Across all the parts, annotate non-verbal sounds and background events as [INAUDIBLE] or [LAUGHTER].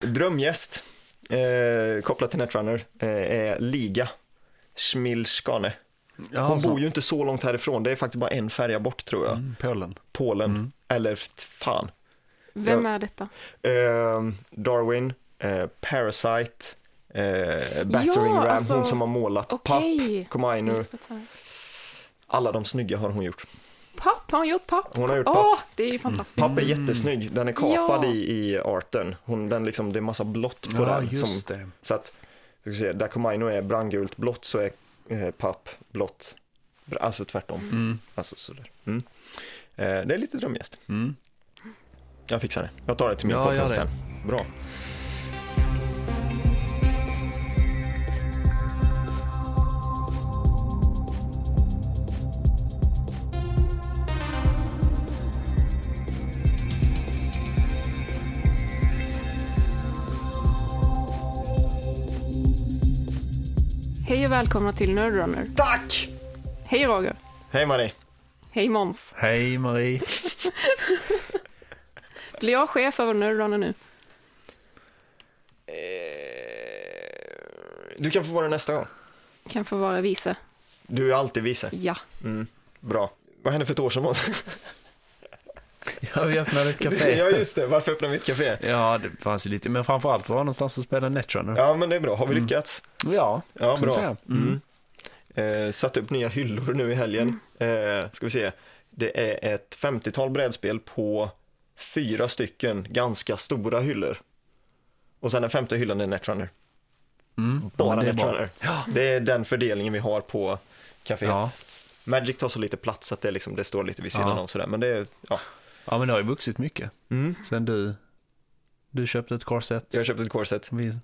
Drömgäst eh, kopplat till Netrunner eh, är Liga Schmilskane. Ja, Hon så. bor ju inte så långt härifrån, det är faktiskt bara en färja bort tror jag. Mm, Polen. Polen, Mm. eller fan. Vem är detta? Eh, Darwin, eh, Parasite, eh, Battering Ja, Ram, alltså, hon som har målat Okej. Papp, här. alla de snygga har hon gjort. Papp, har hon gjort papp? Hon har gjort Åh, papp. det är ju fantastiskt. Papp är jättesnygg, den är kapad Ja. i, i arten. Hon, den liksom, det är massa blått på Ja, den. just Som, det. så att, se, där Komainu är brandgult blått så är eh, Papp blått. Alltså tvärtom. Mm. Alltså sådär. Mm. Eh, det är lite drömgäst. Mm. Jag fixar det. Jag tar det till min Ja, podcast sen. Bra. Och välkomna till Nerdrunner. Tack! Hej Roger. Hej Marie. Hej Måns. Hej Marie. [LAUGHS] Blir jag chef över Nerdrunner nu? Eh, du kan få vara nästa gång. Kan få vara vice. Du är alltid vice. Ja. Mm. Bra. Vad hände för ett år sedan Måns? [LAUGHS] [LAUGHS] Ja, vi öppnade ett café. ja just det, varför öppna mitt café? Ja, det fanns ju lite, men framförallt var det någonstans att spela Netrunner. Ja men det är bra, har vi Mm. lyckats? Ja, Ja, vi bra. säga. Mm. Mm. Eh, satt upp nya hyllor nu i helgen. Eh, ska vi se. Det är ett 50-tal brädspel på fyra stycken ganska stora hyllor. Och sen den femte hyllan är Netrunner. Mm. Ja, Bara men det är bra. Netrunner. Det är den fördelningen vi har på kaféet. Ja. Magic tar så lite plats att det, liksom, det står lite vid sidan Ja. om sådär. Men det är, ja. Ja, men det har ju vuxit mycket. Mm. Sen du, du köpte ett korset. Jag har köpt ett corset. Vi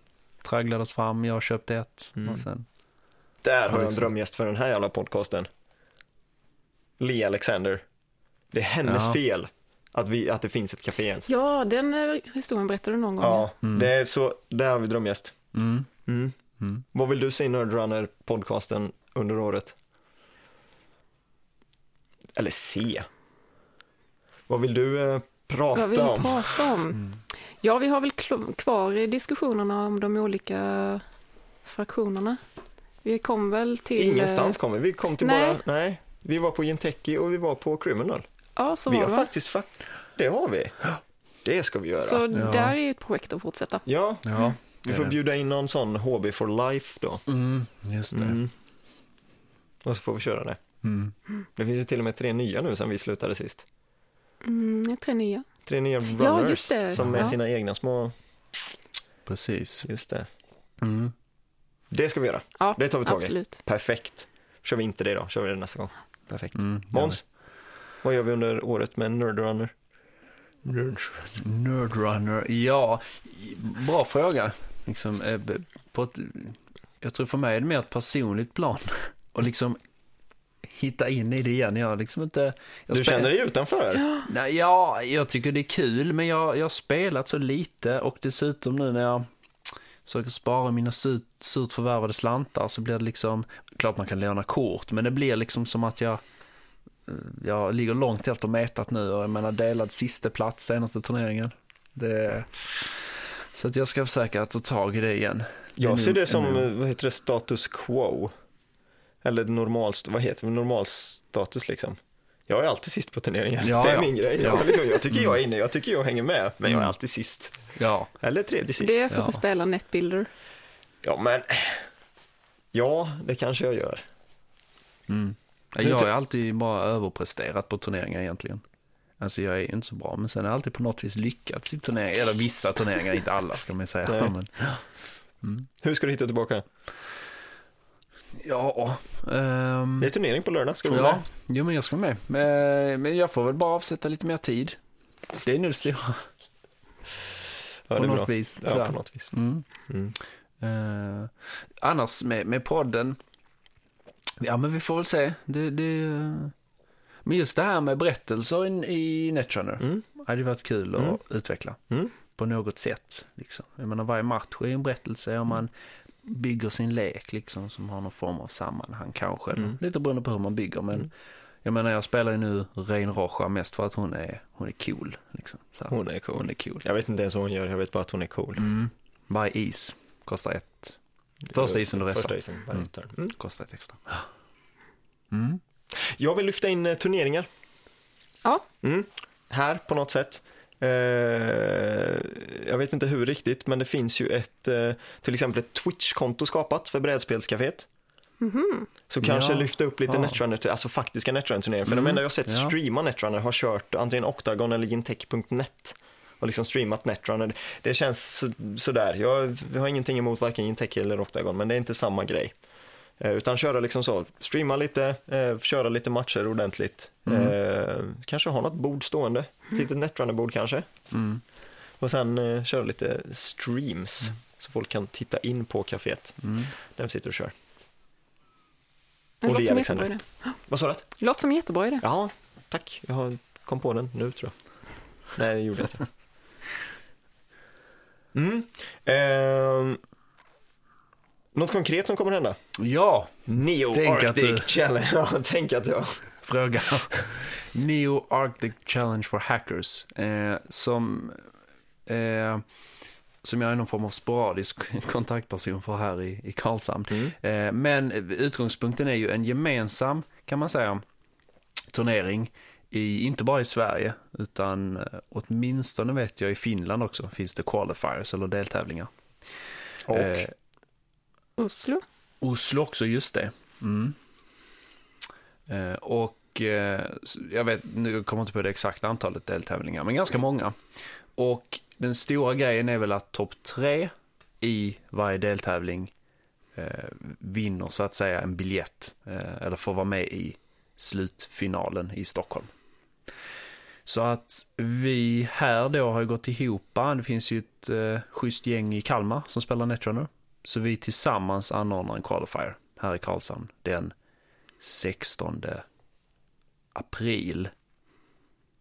tragglades fram, jag köpte ett. Mm. Och sen, Där har jag en liksom. drömgäst för den här jävla podcasten. Lee Alexander. Det är hennes Ja. fel att, vi, att det finns ett café ens. Ja, den eh, historien berättade du någon gång. Ja, Mm. det är så, där har vi drömgäst. mm. Mm. Mm. Vad vill du se i Nerdrunner podcasten under året? Eller se? Vad vill du eh, prata Vad vill om? vi prata om? Mm. Ja, vi har väl kvar i diskussionerna om de olika fraktionerna. Vi kom väl till... Ingenstans eh, kommer vi. kom till nej. bara, nej. Vi var på Jinteki och vi var på Criminal. Ja, så vi var har det va? faktiskt, fa- det har vi. Det ska vi göra. Så Ja. där är ju ett projekt att fortsätta. Ja, Ja, vi får bjuda in någon sån HB for life då. Mm, just det. Mm. Och så får vi köra det. Mm. Det finns ju till och med tre nya nu sen vi slutade sist. Mm, tre nya. Tre nya runners just det. som är Ja. sina egna små, Precis. just det. Mm. Det ska vi göra. Ja, Det tar vi tag i. absolut. Perfekt. Kör vi inte det då, kör vi det nästa gång. Perfekt. Mm. Måns, vad gör vi under året med Nerdrunner? Nerdrunner, ja, bra fråga. Liksom, eh, på ett, jag tror för mig är det mer ett personligt plan. [LAUGHS] Och liksom hitta in i det igen. Jag liksom inte... Jag Du känner dig utanför? Nej, ja, jag tycker det är kul, men jag, jag har spelat så lite och dessutom nu när jag försöker spara mina surt, surt förvärvade slantar så blir det liksom, klart man kan låna kort, men det blir liksom som att jag jag ligger långt efter metat nu och jag menar delad sista plats senaste turneringen. Det, så att jag ska försöka ta tag i det igen. Jag ser det som, vad heter det, status quo. Eller normal, vad heter det, normal status liksom. Jag är alltid sist på turneringar. Ja, det är ja. min grej. Ja. Jag, liksom, jag tycker jag är inne, jag tycker jag hänger med, men jag är Mm. alltid sist. Ja, Eller tredje sist. Det är för att Ja. du spelar Netbuilder. Ja, men ja, det kanske jag gör. mm. Jag har alltid bara överpresterat på turneringar egentligen. Alltså jag är ju inte så bra, men sen har jag alltid på något vis lyckats i turneringar, eller vissa turneringar, inte alla ska man säga. Men, Hur ska du hitta tillbaka? Ja, ehm, Det är turnering på lördag, ska du ja, med? jo men jag ska med. Men, jag får väl bara avsätta lite mer tid. Det är nu det stora, Ja, på något bra. vis. Ja, sådär. på något vis. Mm. Mm. Eh, annars med, med podden, ja men vi får väl se. Det, det, men just det här med berättelser i, i Netrunner, Mm. hade varit kul att Mm. utveckla. Mm. På något sätt. Liksom. Jag menar varje match är en berättelse och man bygger sin lek liksom som har någon form av sammanhang kanske. Mm. Lite beroende på hur man bygger men Mm. Jag menar, jag spelar ju nu Rein Rocha mest för att hon är, hon är cool. Liksom. Så Hon är cool. hon är cool. Jag vet inte ens vad hon gör, jag vet bara att hon är cool. Mm. Varje is kostar ett. Första isen du resar. Första isen Mm. Mm. Kostar ett extra. Mm. Jag vill lyfta in eh, turneringar. Ja. Mm. Här på något sätt. Eh, jag vet inte hur riktigt, men det finns ju ett, eh, till exempel ett Twitch-konto skapat för brädspelscaféet. Mhm. Så kanske Ja. lyfta upp lite Ja. Netrunner, alltså faktiska Netrunner-turneringar. För Mm. de enda jag sett Ja. streama Netrunner har kört antingen Octagon eller Gintech.net och liksom streamat Netrunner. Det känns så- sådär. Jag, jag har ingenting emot varken Gintech eller Octagon, men det är inte samma grej. Eh, utan köra liksom så, streama lite, eh, köra lite matcher ordentligt. Mm. Eh, kanske ha något bord stående, ett litet Netrunner-bord kanske. Mm. Och sen eh, köra lite streams, så folk kan titta in på kaféet Mm. när sitter och kör. Det låter som jättebra idé. [GASPS] Vad sa du? Det låter som jättebra idé. Ja, tack. Jag har kom på den nu tror jag. Nej, det gjorde jag inte. [LAUGHS] Mm. Något konkret som kommer hända? Ja, Neo Tänk Arctic du- Challenge. [LAUGHS] Ja, tänk att jag... fråga. Neo Arctic Challenge for Hackers. Eh, som, eh, som jag är någon form av sporadisk [LAUGHS] kontaktperson för här i, i Karlshamn. Mm. Eh, men utgångspunkten är ju en gemensam, kan man säga, turnering. I, inte bara i Sverige, utan eh, åtminstone vet jag i Finland också finns det qualifiers eller deltävlingar. Och Eh, Oslo? Oslo också, just det. Mm. Eh, och eh, jag vet, nu kommer jag inte på det exakta antalet deltävlingar, men ganska många. Och den stora grejen är väl att topp tre i varje deltävling eh, vinner så att säga en biljett, eh, eller får vara med i slutfinalen i Stockholm. Så att vi här då har ju gått ihop, det finns ju ett eh, schysst gäng i Kalmar som spelar Netrunner. Så vi tillsammans anordnar en qualifier här i Karlshamn den 16 april.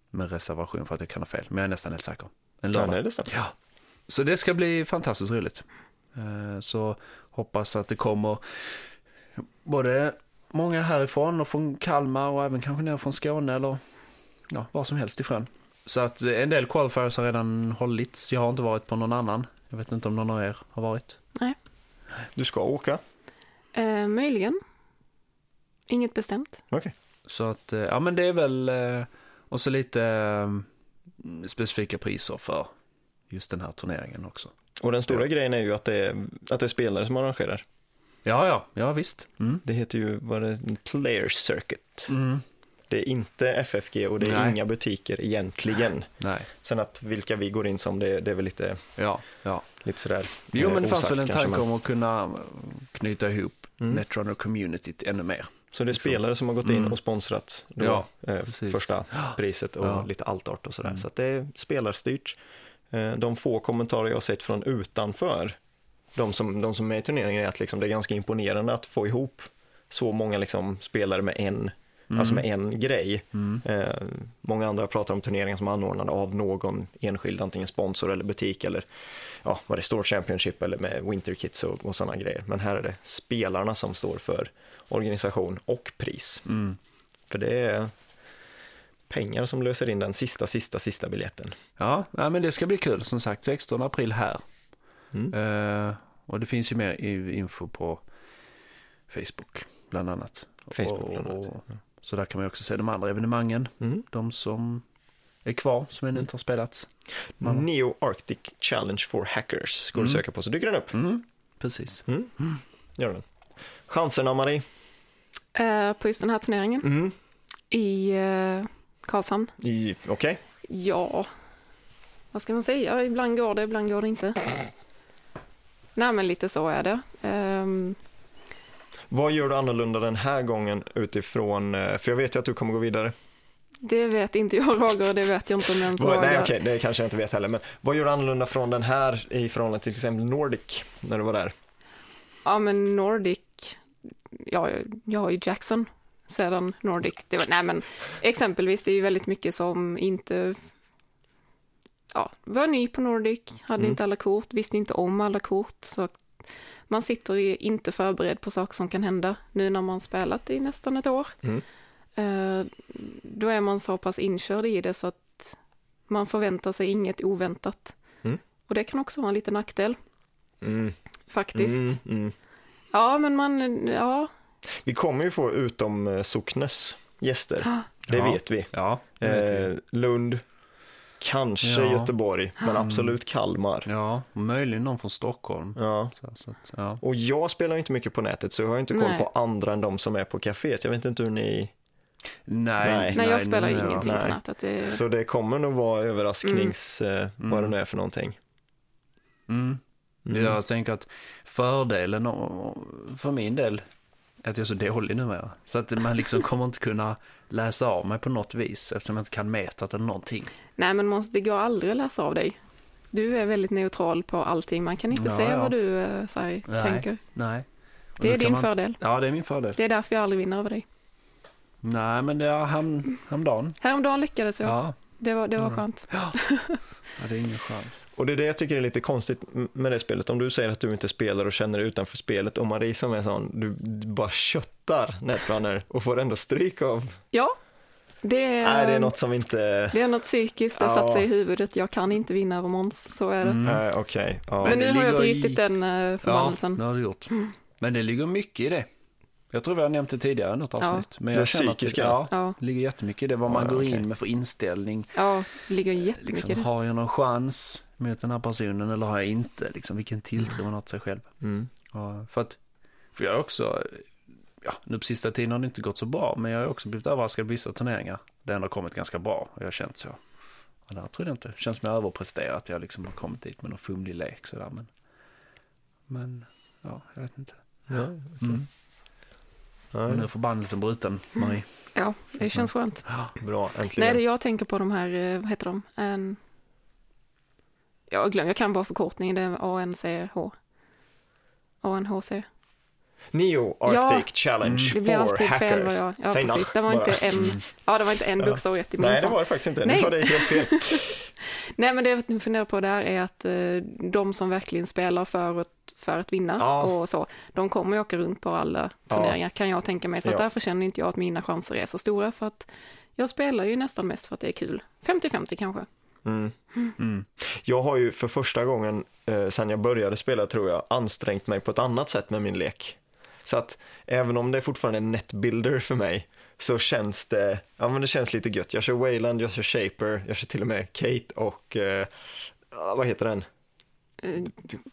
Med reservation för att jag kan ha fel, men jag är nästan helt säker. En ja, lördag. nej, det stämmer. Ja. Så det ska bli fantastiskt roligt. Eh, Så hoppas att det kommer både många härifrån och från Kalmar och även kanske ner från Skåne eller ja, var som helst ifrån. Så att en del qualifiers har redan hållits. Jag har inte varit på någon annan. Jag vet inte om någon av er har varit. Du ska åka. Eh, möjligen. Inget bestämt. Så att, eh, ja men det är väl, eh, och så lite eh, specifika priser för just den här turneringen också. Och den stora Ja. grejen är ju att det är, att det är spelare som arrangerar. Ja, ja, ja visst. Mm. Det heter ju, vad det, Player Circuit. Mm. Det är inte FFG och det är Nej. inga butiker egentligen. Nej, Sen att vilka vi går in som, det, det är väl lite, ja, ja. Lite sådär Jo eh, men det fanns osagt väl en tanke om att kunna knyta ihop Mm. Netrunner-communityt ännu mer. Så det är liksom. spelare som har gått in Mm. och sponsrat då, Ja, eh, första priset och Ja. lite altart och sådär. Mm. Så det är spelarstyrt. Eh, de få kommentarer jag har sett från utanför, de som, de som är i turneringen, är att liksom det är ganska imponerande att få ihop så många liksom spelare med en, alltså med en grej. Mm. Eh, många andra pratar om turneringar som är anordnade av någon enskild, antingen sponsor eller butik eller ja, vad det står, Championship eller med Winter Kits och, och sådana grejer. Men här är det spelarna som står för organisation och pris. Mm. För det är pengar som löser in den sista, sista, sista biljetten. Ja, nej, men det ska bli kul. Som sagt, 16 april här. Mm. Eh, och det finns ju mer info på Facebook, bland annat. Facebook bland annat. Och- Så där kan man också se de andra evenemangen. Mm. De som är kvar, som ännu inte har spelats. Man- Neo Arctic Challenge for Hackers går att Mm. söka på, så dyker den upp. Mm. Precis. Mm. Gör den. Chanserna, Marie? Eh, på just den här turneringen Mm. i eh, Karlshamn. I- Okej. Ja, vad ska man säga? Ibland går det, ibland går det inte. Nej, men lite så är det. Ehm, Vad gör du annorlunda den här gången utifrån, eh, för jag vet ju att du kommer gå vidare. det vet inte jag, Roger, det vet jag inte om jag ens Vad, nej, vågar. okej, det kanske jag inte vet heller, men vad gör du annorlunda från den här i förhållande till exempel Nordic, när du var där? Ja, men Nordic, ja, jag har ju Jackson sedan Nordic. Det var, nej, men exempelvis, det är ju väldigt mycket som inte ja, var ny på Nordic, hade Mm. inte alla kort, visste inte om alla kort. Så man sitter ju inte förberedd på saker som kan hända nu när man spelat i nästan ett år. Mm. eh, då är man så pass inkörd i det så att man förväntar sig inget oväntat. Mm. Och det kan också vara en liten nackdel, Mm, faktiskt. mm, mm. Ja, men man, ja, Vi kommer ju få utom socknes gäster, [GASPS] det Ja. vet vi. Ja, det vet vi. Eh, Lund, kanske Ja. Göteborg, men absolut Kalmar. ja, och möjligen någon från Stockholm. Ja. Så, så att, ja. Och jag spelar ju inte mycket på nätet så jag har inte koll Nej. på andra än de som är på kaféet. Jag vet inte hur ni... Nej, Nej. nej, jag spelar nu- ingenting nej. på nätet. Det, Så det kommer nog vara överrasknings... Eh, vad Mm. det nu är för någonting. Mm. Mm. Jag tänker att fördelen och- för min del är att jag är så dålig numera. Så att man liksom kommer inte kunna läsa av mig på något vis eftersom jag inte kan metat eller någonting. Nej, men Måns, det går aldrig att läsa av dig. Du är väldigt neutral på allting. Man kan inte Ja, se ja. vad du eh, så här, Nej. tänker. Nej. Och Det är din man... fördel. Ja, det är min fördel. Det är därför jag aldrig vinner över dig. Nej, men det är häromdagen. Häromdagen lyckades jag. Ja. Det var, det var Mm. skönt. ja, [LAUGHS] det är ingen chans. Och det är det jag tycker är lite konstigt med det spelet. Om du säger att du inte spelar och känner dig utanför spelet och Marie som är sån, du bara köttar Netrunner och får ändå stryk av. Ja, det är, Nej, det är något som inte... det är något psykiskt. Det Ja. satt sig i huvudet. Jag kan inte vinna över Måns. Så är det. Mm. Nej, Okej, ja. Men det nu har jag ligger i- brutit den uh, förbannelsen. Ja, det har du gjort. Men det ligger mycket i det. Jag tror vi har nämnt det tidigare i något Ja. avsnitt. Men Det jag känner att psykiska. Ja, Ja, det ligger jättemycket i det. Vad man Ja, går okej. in med för inställning. ja, det ligger jättemycket i Liksom, det. har jag någon chans mot den här personen eller har jag inte? Liksom, vilken tilltro man har till sig själv. Mm. Ja, för att, för jag har också, ja, nu på sista tiden har det inte gått så bra, men jag har också blivit överraskad på vissa turneringar. Det har kommit ganska bra och jag har känt så. Och där tror jag inte, det känns som jag överpresterat, jag liksom har kommit dit med någon fumlig lek sådär, men, men, ja, jag vet inte. Ja, Mm. Men nu är förbannelsen bruten, Marie. Ja, det känns skönt. Ja. bra, äntligen. Nej, det jag tänker på de här, eh, vad heter de? En... Jag glömmer, jag kan bara förkortningen. Det är ANCH. ANHC. Neo Arctic Ja. Challenge Det blir for alltid hackers. fel jag... Ja, Säg precis. Det var bara. inte en, ja, det var inte en bokstav rätt i min Nej, det var det faktiskt inte. Nej. Nu var det helt fel. [LAUGHS] Nej, men det jag funderar på där är att eh, de som verkligen spelar för att, för att vinna Ja. och så, de kommer ju åka runt på alla Ja. turneringar kan jag tänka mig. Så att därför känner inte jag att mina chanser är så stora för att jag spelar ju nästan mest för att det är kul. 50-50 kanske. Mm. Mm. Jag har ju för första gången eh, sen jag började spela tror jag ansträngt mig på ett annat sätt med min lek. Så att även om det fortfarande är netbuilder för mig så känns det, ja men det känns lite gött. Jag kör Wayland, jag kör Shaper, jag kör till och med Kate och, eh, vad heter den? Eh,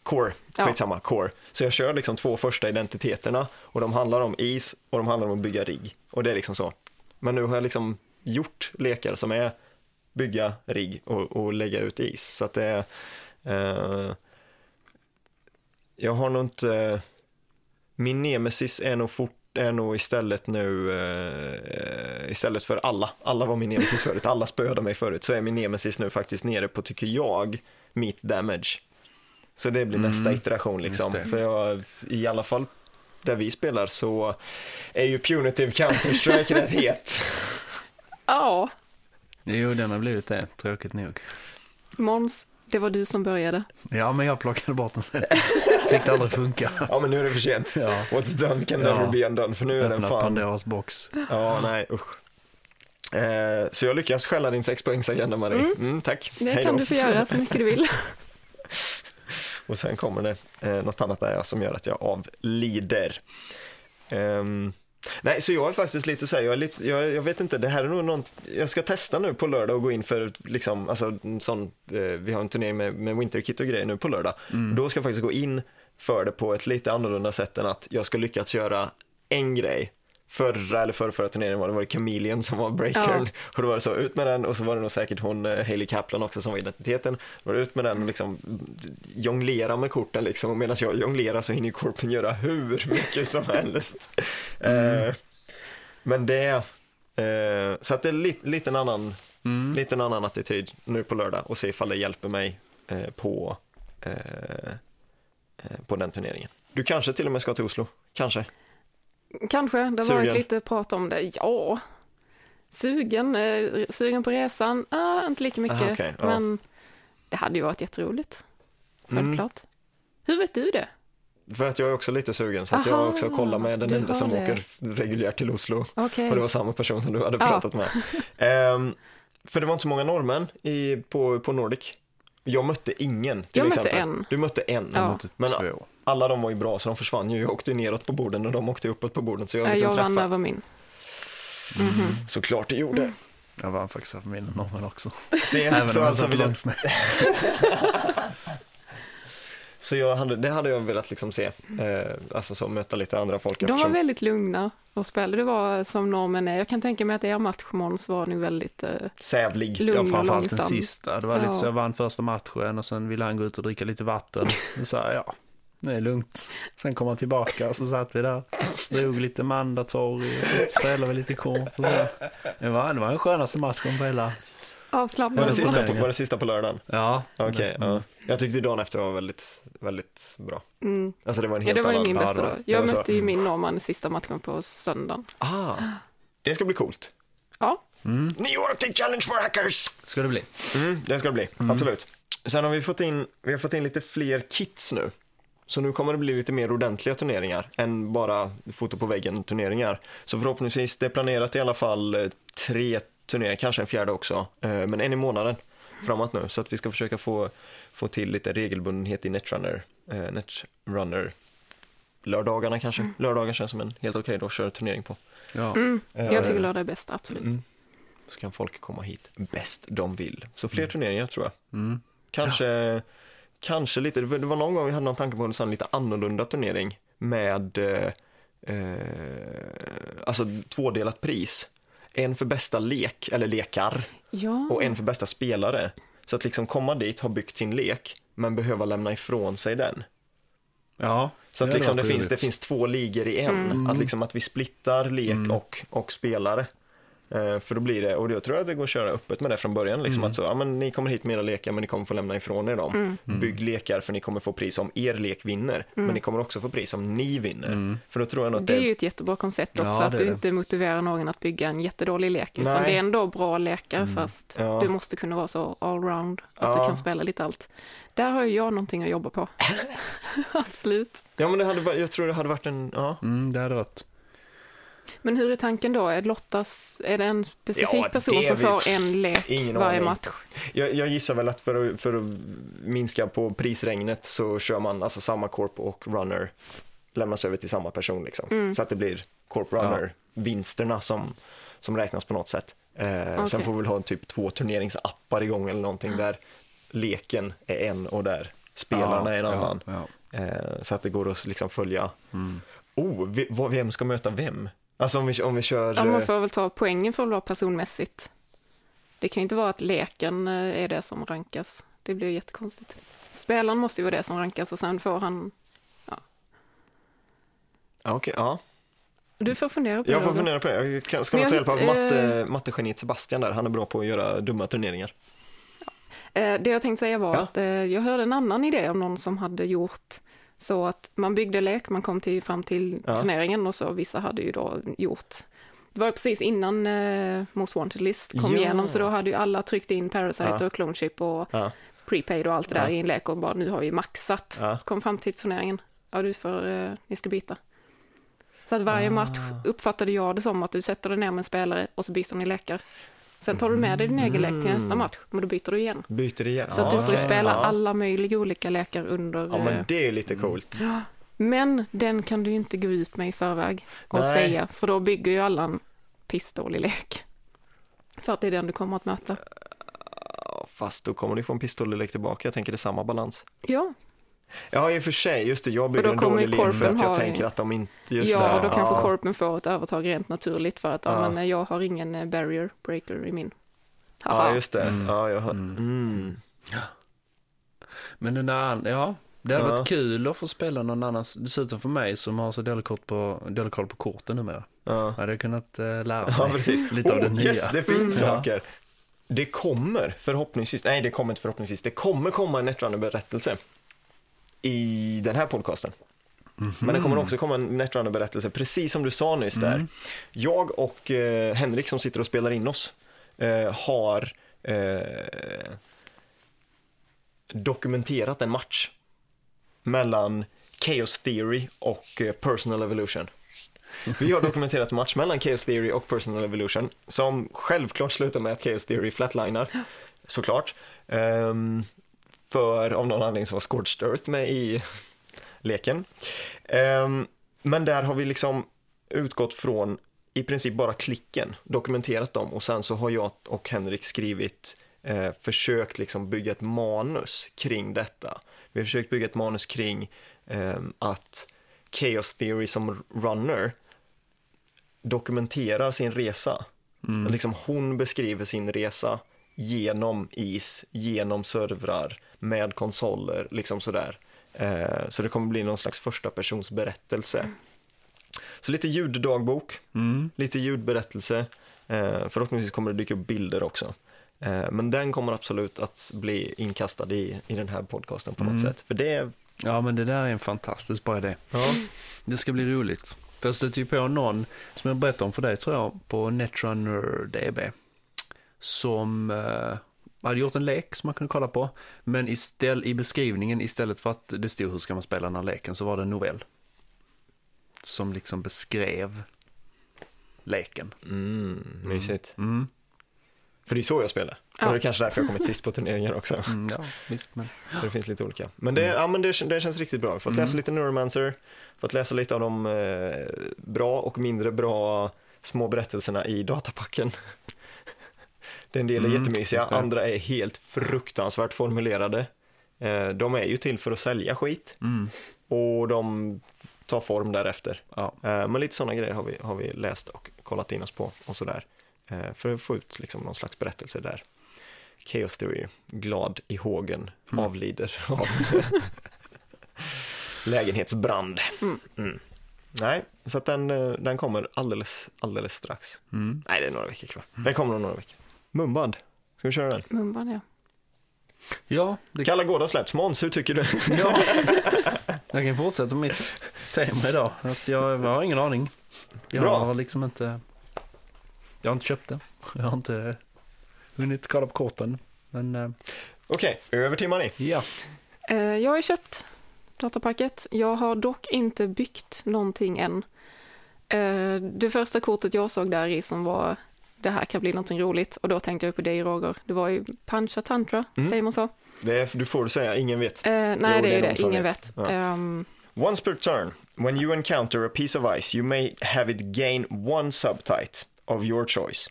Core, Ja. skitsamma, Core. Så jag kör liksom två första identiteterna och de handlar om is och de handlar om att bygga rigg. Och det är liksom så. Men nu har jag liksom gjort lekar som är bygga rigg och, och lägga ut is. Så att det är, eh, jag har nog inte, min nemesis är nog fort är nog istället nu, eh, istället för alla, alla var min nemesis [LAUGHS] förut, alla spöade mig förut, så är min nemesis nu faktiskt nere på, tycker jag, meat damage. Så det blir Mm, nästa iteration liksom. För jag, i alla fall där vi spelar så är ju Punitive Counter-Strike [LAUGHS] rätt het. Ja, Jo, den har blivit det, tråkigt nog. Måns, det var du som började. Ja, men jag plockade bort den sen. [LAUGHS] Fick det aldrig funka. [LAUGHS] Ja men nu är det för sent. Ja. What's done can Ja. never be undone, för nu är den fan... Pandoras box. Ja, nej usch. Eh, så jag lyckas skälla din sexpoängsagenda Marie. Mm, tack. Det Hej kan då. du få göra så mycket du vill. [LAUGHS] Och sen kommer det eh, något annat där som gör att jag avlider. Ehm, nej, så jag är faktiskt lite så här, jag, är lite, jag, jag vet inte, det här är nog någon, jag ska testa nu på lördag och gå in för liksom, alltså sån, eh, vi har en turnering med, med winterkit och grejer nu på lördag. Då ska jag faktiskt gå in för det på ett lite annorlunda sätt än att jag ska lyckas göra en grej. Förra eller förra, förra turneringen var det, var det Chameleon som var breakern. Och då var det så, ut med den och så var det nog säkert hon eh, Hailey Kaplan också som var identiteten. Då var det ut med den och liksom jonglera med korten liksom. Och medan jag jonglerar så hinner korpen göra hur mycket som helst. Eh, men det, eh, så att det är lite, lite, en annan, Mm. lite en annan attityd nu på lördag och se ifall det hjälper mig eh, på, eh, på den turneringen. Du kanske till och med ska till Oslo, kanske. Kanske, det har varit lite prat om det. Ja, sugen, eh, sugen på resan, ah, inte lika mycket. Aha, okej, ja. Men det hade ju varit jätteroligt, Mm. självklart. Hur vet du det? För att jag är också lite sugen, så att jag Aha, har också kollat med den enda som det. åker reguljärt till Oslo. Okej. Och det var samma person som du hade Ja. pratat med. [LAUGHS] Ehm, för det var inte så många norrmän i, på, på Nordic. Jag mötte ingen till Jag mötte exempel. en. Du mötte en. Ja. Men Två. alla de var ju bra så de försvann ju. Jag åkte ju neråt på borden och de åkte uppåt på borden så jag Nej, liksom jag vann över min. Såklart det gjorde. Jag vann faktiskt över mina norrmän också. Se, Även så, om jag alltså satt vill jag, långt. [LAUGHS] så jag hade, det hade jag velat liksom se. Eh, alltså så möta lite andra folk. De var väldigt lugna och spelade. Det var som normen är. Jag kan tänka mig att er match Måns var nu väldigt eh, Sävlig. lugn Ja, framförallt den sista. Det var lite Ja. så jag vann första matchen och sen ville han gå ut och dricka lite vatten. Sa jag, ja, det är lugnt. Sen kom han tillbaka och så satt vi där, drog lite mandatorg och spelade lite kort. Och så. Det, var, det var den skönaste matchen på hela... Var avslappnad. det, sista på, var det sista på lördagen? Ja, Okej, Mm. ja. Jag tyckte dagen efter var väldigt, väldigt bra. Mm. Alltså det var en Ja, helt det var ju annan... min Ja, bästa var- det Jag var så. mötte ju min norrman i sista matchen på söndagen. Ah, det ska bli coolt. Ja, mm. New York Arctic Challenge for Hackers! ska det bli. Mm, det ska det bli, absolut. Sen har vi fått in, vi har fått in lite fler kits nu. Så nu kommer det bli lite mer ordentliga turneringar än bara foto på väggen turneringar. Så förhoppningsvis, det är planerat i alla fall eh, tre turneringar, kanske en fjärde också, eh, men en i månaden framåt nu. Så att vi ska försöka få, få till lite regelbundenhet i Netrunner, eh, Netrunner lördagarna kanske. Lördagar känns som en helt okej dag att köra turnering på. Ja. mm. Eh, jag tycker lördag är bäst, absolut. Mm. Så kan folk komma hit bäst de vill. Så fler turneringar tror jag. Mm. Kanske, kanske lite, det var det var någon gång vi hade någon tanke på en sån lite annorlunda turnering med eh, eh, alltså tvådelat pris. En för bästa lek, eller lekar, Ja, och en för bästa spelare. Så att liksom komma dit, ha byggt sin lek, men behöva lämna ifrån sig den. ja. Så att det liksom det, finns, det finns två ligor i en. Mm. Att, liksom att vi splittar lek Mm. och, och spelare. Eh, för då blir det, och jag tror att det går att köra öppet med det från början. Liksom Mm. att så, ja, men ni kommer hit med era lekar men ni kommer få lämna ifrån er dem. Mm. Bygg lekar för ni kommer få pris om er lek vinner. Men ni kommer också få pris om ni vinner. Mm. För då tror jag att det det, är ju ett jättebra koncept också, Ja, att du det. inte motiverar någon att bygga en jättedålig lek, utan Nej. det är ändå bra lekar, fast Ja. du måste kunna vara så allround, att Ja. du kan spela lite allt. Där har ju jag någonting att jobba på. [LAUGHS] Absolut. Ja men det hade, jag tror det hade varit en, ja. Mm, det hade varit. Men hur är tanken då? Är, Lottas, är det en specifik Ja, person som får en lek Ingen varje aning. match? Jag, jag gissar väl att för att, för att minska på prisregnet så kör man alltså samma corp och runner lämnas över till samma person liksom. Mm. Så att det blir corp runner vinsterna som, som räknas på något sätt. Eh, Sen Okej. får vi väl ha typ två turneringsappar igång eller någonting där leken är en och där spelarna är en annan. Ja, ja. Eh, så att det går att liksom följa, Mm. oh, vem ska möta vem? Alltså om vi, om vi kör, Ja, man eh, får väl ta poängen för att vara personmässigt. Det kan ju inte vara att leken eh, är det som rankas. Det blir ju jättekonstigt. Spelaren måste ju vara det som rankas och sen får han... ja, okej, ja. Du får fundera på Jag det. får Roger. fundera på det. Jag kan- ska nog ta jag hjälp av matte, eh, mattegeniet Sebastian där. Han är bra på att göra dumma turneringar. Eh, Det jag tänkte säga var Ja. att eh, jag hörde en annan idé om någon som hade gjort så att man byggde lek, man kom till, fram till Ja. turneringen och så vissa hade ju då gjort det var precis innan eh, Most Wanted List kom Ja. igenom, så då hade ju alla tryckt in Parasite Ja. och Clone Ship och Ja. prepaid och allt det där i en lek och bara nu har vi maxat. Så kom fram till turneringen, ja du får, eh, ni ska byta. Så att varje Ah. match uppfattade jag det som att du sätter dig ner med en spelare och så byter ni lekar. Sen tar du med dig din egen lek till nästa match, men då byter du igen. Byter igen. Så att du Ja, får okej. spela ja. alla möjliga olika lekar under... Ja, men eh, det är lite coolt. ja. Men den kan du ju inte gå ut med i förväg och Nej. säga, för då bygger ju alla en pissdålig lek. För att det är den du kommer att möta. Ja, Fast då kommer du få en pistollek tillbaka. Jag tänker det är samma balans. Ja, Ja, i och för sig. Just det, jag bygger då en dålig Corfen att jag ha- tänker att de inte... Just ja det. då kanske ja. Corpen får ett övertag rent naturligt för att ja. Ja. men, eh, jag har ingen eh, barrier breaker i min. Ja, Haha. just det. Mm. Ja, jag hör. Mm. Mm. Men den där, ja, det hade Ja. varit kul att få spela någon annans, dessutom för mig som har så dålig koll på, dålig koll på korten numera. Ja. Jag hade kunnat eh, lära mig ja, precis. lite av oh, det nya. Yes, det finns Mm. saker. Det kommer förhoppningsvis, nej det kommer inte förhoppningsvis, det kommer komma en Netrunner-berättelse i den här podcasten. Men det kommer också komma en Netrunner-berättelse, precis som du sa nyss där. Mm. Jag och eh, Henrik som sitter och spelar in oss eh, har eh, dokumenterat en match mellan Chaos Theory och eh, Personal Evolution. Vi har dokumenterat match mellan Chaos Theory och Personal Evolution som självklart slutar med att Chaos Theory flatlinar, såklart. Ehm, för av någon anledning så var Scorched Earth med i leken. Ehm, men där har vi liksom utgått från i princip bara klicken, dokumenterat dem och sen så har jag och Henrik skrivit, eh, försökt liksom bygga ett manus kring detta. Vi har försökt bygga ett manus kring eh, att Chaos Theory som runner dokumenterar sin resa. Mm. Liksom hon beskriver sin resa genom is, genom servrar, med konsoler, liksom sådär. Eh, så det kommer bli någon slags första persons berättelse. Så lite ljuddagbok, Mm. lite ljudberättelse. Eh, förhoppningsvis kommer det dyka upp bilder också. Eh, men den kommer absolut att bli inkastad i, i den här podcasten på något Mm. sätt. För det, Ja, men det där är en fantastiskt bra idé. ja, Det ska bli roligt. För jag stötte ju på någon, som jag berättade om för dig tror jag, på Netrunner DB. Som eh, hade gjort en lek som man kunde kolla på. Men iställ, i beskrivningen, istället för att det stod hur ska man spela den här leken, så var det en novell. Som liksom beskrev leken. mm, mysigt. Mm. För det är så jag spelar. Ja. Och det är kanske därför jag kommit sist på turneringen också. Mm, ja, visst. Men... Det finns lite olika. Men det, ja, men det, det känns riktigt bra. Fått läsa Mm. lite Neuromancer, fått läsa lite av de eh, bra och mindre bra små berättelserna i datapacken. Den del är Mm, jättemysiga, andra är helt fruktansvärt formulerade. Eh, de är ju till för att sälja skit Mm. och de tar form därefter. Ja. Eh, men lite sådana grejer har vi, har vi läst och kollat in oss på och sådär. Eh, för att få ut liksom någon slags berättelse där. Chaos Theory, glad i hågen, Mm. avlider [LAUGHS] av lägenhetsbrand. Mm. Mm. Nej, så att den, den kommer alldeles, alldeles strax. Mm. Nej, det är några veckor kvar. Den kommer om några veckor. Mumbad, ska vi köra den? Mumban, ja. Ja, det Kalla Gård har släppts. Måns, hur tycker du? [LAUGHS] Ja, jag kan fortsätta mitt tema idag. Att jag, jag har ingen aning. Jag Bra. har liksom inte, jag har inte köpt det. Jag har inte hunnit kolla på korten. Men eh, Okej, över till Marie. ja, Eh, Jag har köpt datapacket. Jag har dock inte byggt någonting än. Eh, Det första kortet jag såg där i som var det här kan bli någonting roligt och då tänkte jag på dig Roger. Det var ju Pancha Tantra, Mm. säger man så? Det är, du får säga, ingen vet. Eh, nej, Jo, det är ju någon det. Ingen vet. vet. Ja. Ehm, Once per turn, when you encounter a piece of ice, you may have it gain one subtype of your choice.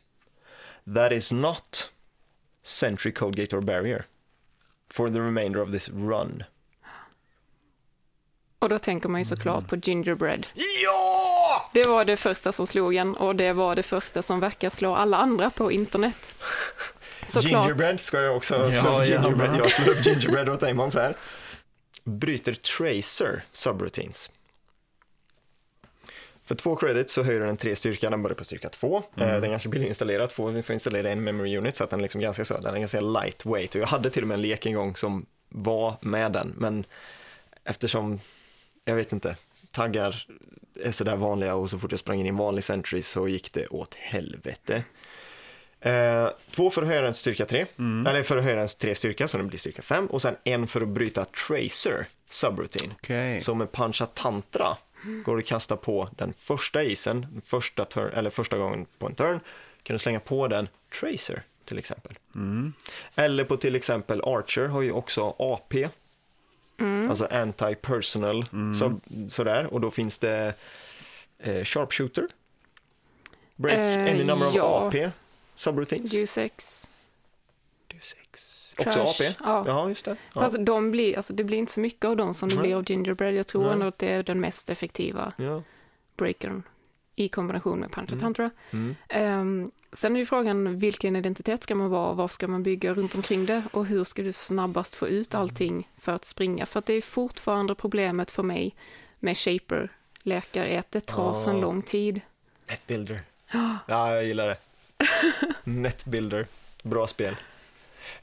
That is not Sentry, Code Gate or Barrier. For the remainder of this run. och då tänker man ju såklart på Gingerbread. Ja! Det var det första som slog en och det var det första som verkar slå alla andra på internet. Såklart. Gingerbread ska jag också slå Ja, upp gingerbread. Jag slår upp gingerbread åt dig Måns här. Bryter Tracer subroutines. För två credits så höjer den tre styrka, den börjar på styrka två. Eh, Den är ganska billig installerad, två, vi får installera en memory unit så att den är liksom ganska så, den är ganska lightweight. Och jag hade till och med en lek en gång som var med den, men eftersom, jag vet inte, taggar är sådär vanliga och så fort jag sprang in i en vanlig Sentry så gick det åt helvete. Eh, två för att höja den styrka 3, eller för att höja den till 3 styrka så den blir styrka 5 och sen en för att bryta Tracer subroutine. okej. Så med Pancha Tantra går att kasta på den första isen, den första, turn, eller första gången på en turn, kan du slänga på den Tracer till exempel. Mm. Eller på till exempel Archer har ju också AP, alltså anti-personal, så, sådär, och då finns det eh, Sharpshooter, Break Eh, any number of ja. AP, subroutines. G6. Du sex. Också Trash, AP? ja. ja just det. Ja. Fast de blir, alltså det blir inte så mycket av dem som det Nej. blir av Gingerbread. Jag tror ändå att det är den mest effektiva Ja. breakern i kombination med Pancha Tantra. Mm. Ehm, sen är ju frågan vilken identitet ska man vara, vad ska man bygga runt omkring det och hur ska du snabbast få ut allting för att springa? För att det är fortfarande problemet för mig med Shaper-lekar är att det tar så Ah. lång tid. Netbuilder. Ja, jag gillar det. [LAUGHS] Netbuilder. Bra spel.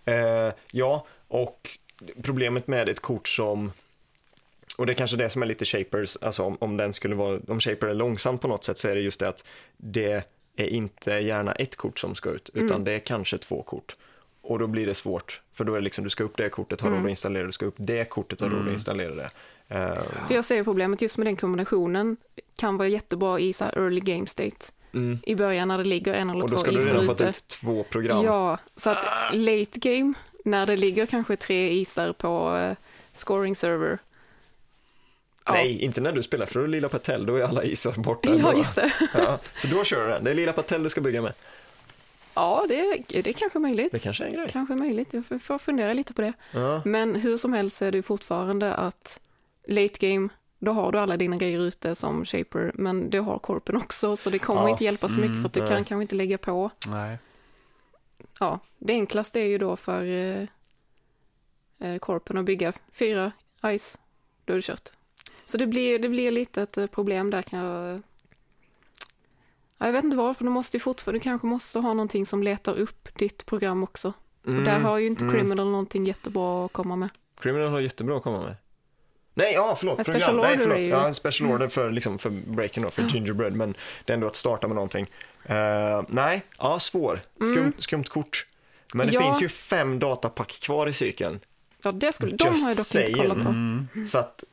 Eh, ja, och problemet med ett kort som och det är kanske det som är lite Shapers, alltså om, om den skulle vara, om Shaper är långsam på något sätt så är det just det att det är inte gärna ett kort som ska ut, utan Mm. det är kanske två kort. och då blir det svårt. För då är det liksom, du ska upp det kortet, har råd att installera, du ska upp det kortet, har råd att installera det. Eh, För jag ser problemet just med den kombinationen kan vara jättebra i så här early game state. mm. I början när det ligger en eller Och då två ska du isar redan fått ute. ut två program. Ja, så att late game, när det ligger kanske tre isar på eh, scoring server. Ja. Nej, inte när du spelar för Lilla Patel, då är alla isar borta. Ja, just det. Ja, så då kör du den. Det är Lilla Patel du ska bygga med. Ja, det, är- det är kanske möjligt. Det kanske är en grej. Kanske möjligt, jag får- får fundera lite på det. Ja. Men hur som helst är det fortfarande att late game, då har du alla dina grejer ute som shaper, men det har korpen också, så det kommer Ja. inte hjälpa så mycket för att du nej. kan kanske inte lägga på. Nej. Ja, det enklaste är ju då för eh, eh, korpen att bygga fyra ice, då är det kört. Så det blir, det blir lite ett eh, problem där kan jag... Ja, jag vet inte varför, du måste ju fortfarande, du kanske måste ha någonting som letar upp ditt program också. Och där har ju inte mm. Criminal någonting jättebra att komma med. Criminal har jättebra att komma med. Nej, ja förlåt, Men program. special Nej, order förlåt. Mm. Ja, en special order för, liksom, för breaking då, för gingerbread, men det är ändå att starta med någonting. Eh, nej, ja, svår. Skum, Skumt kort. Men det Mm. Ja. finns ju fem datapack kvar i cykeln. Ja, det skulle, de Just har jag dock saying. inte kollat på. Mm. Så att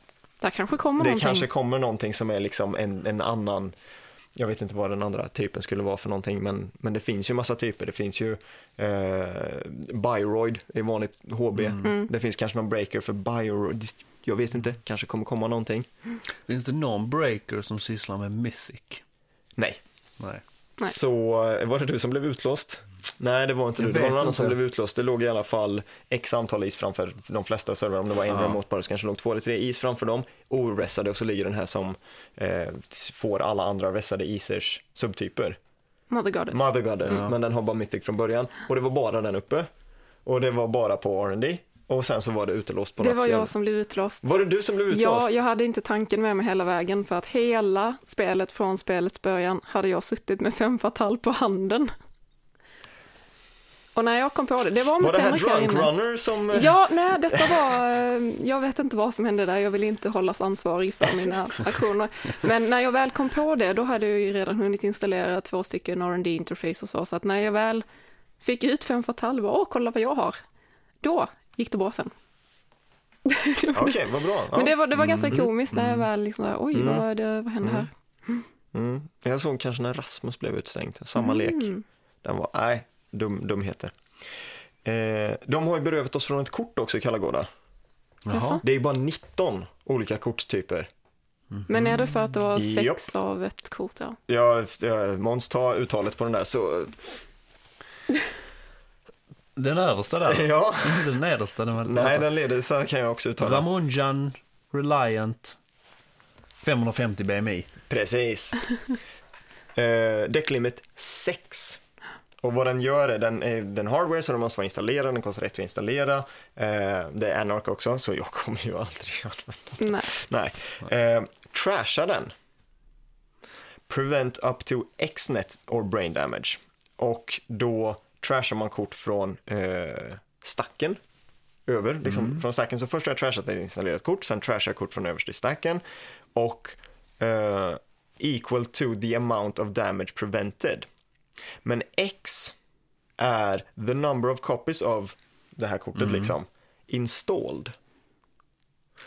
Där kanske kommer det någonting. kanske kommer någonting som är liksom en, en annan, jag vet inte vad den andra typen skulle vara för någonting, men, men det finns ju massa typer. Det finns ju eh, Bioroid, det är vanligt HB. Mm. Det finns kanske någon breaker för Bioroid. Jag vet inte, kanske kommer komma någonting. Finns det någon breaker som sysslar med Mythic? Nej. Nej. Nej. Så eh, var det du som blev utlåst? Nej, det var inte Jag du. Det var någon annan som blev utlåst. Det låg i alla fall x antal is framför de flesta servrar. Om det var en remote bara så kanske det låg två eller tre is framför dem. Oressade och så ligger den här som eh, får alla andra ressade isers subtyper. Mother Goddess. Mother Goddess, Ja. men den har bara Mythic från början. Och det var bara den uppe. Och det var bara på R&D Och sen så var det utelåst på det var jag som blev utlåst. Var det du som blev utlåst? Ja, jag hade inte tanken med mig hela vägen för att hela spelet från spelets början hade jag suttit med fem fatal på handen. Och när jag kom på det, det var med var det här Drunk inne. Runner som... eh, Ja, nej, detta var, eh, jag vet inte vad som hände där, jag vill inte hållas ansvarig för mina [LAUGHS] aktioner. Men när jag väl kom på det, då hade jag ju redan hunnit installera två stycken rd interface och så, så att när jag väl fick ut fem fatal, bara, åh, kolla vad jag har. Då gick det bra sen. [LAUGHS] Okej, vad bra. Ja. Men det var, det var ganska komiskt när jag väl liksom, oj, Mm. vad, det, vad hände här? Mm. Jag såg kanske när Rasmus blev utstängd, samma lek. Mm. Den var, nej, dum, dumheter. Eh, de har ju berövat oss från ett kort också i Kallagårda. Det är bara 19 olika korttyper. Men är det för att det var sex Japp. av ett kort? Ja. Ja, Måns, ta uttalet på den där så, [LAUGHS] Den översta där, [LAUGHS] ja, inte den nedersta. Den var nej den leder, så kan jag också uttala. Ramonjan Reliant 550 BMI. Precis. [LAUGHS] eh, Deck Limit 6. Och vad den gör är, den är den hardware så den måste vara installerad, den kostar rätt att installera. Eh, det är Anarch också, så jag kommer ju aldrig [LAUGHS] använda Nej. Nej. Eh, trasha den. Prevent up to Xnet or brain damage. Och då trashar man kort från eh, stacken över, liksom från stacken. Så först har jag trashat ett installerat kort, sen trashar jag kort från överst i stacken. Och eh, equal to the amount of damage prevented. Men X är the number of copies of det här kortet liksom installed.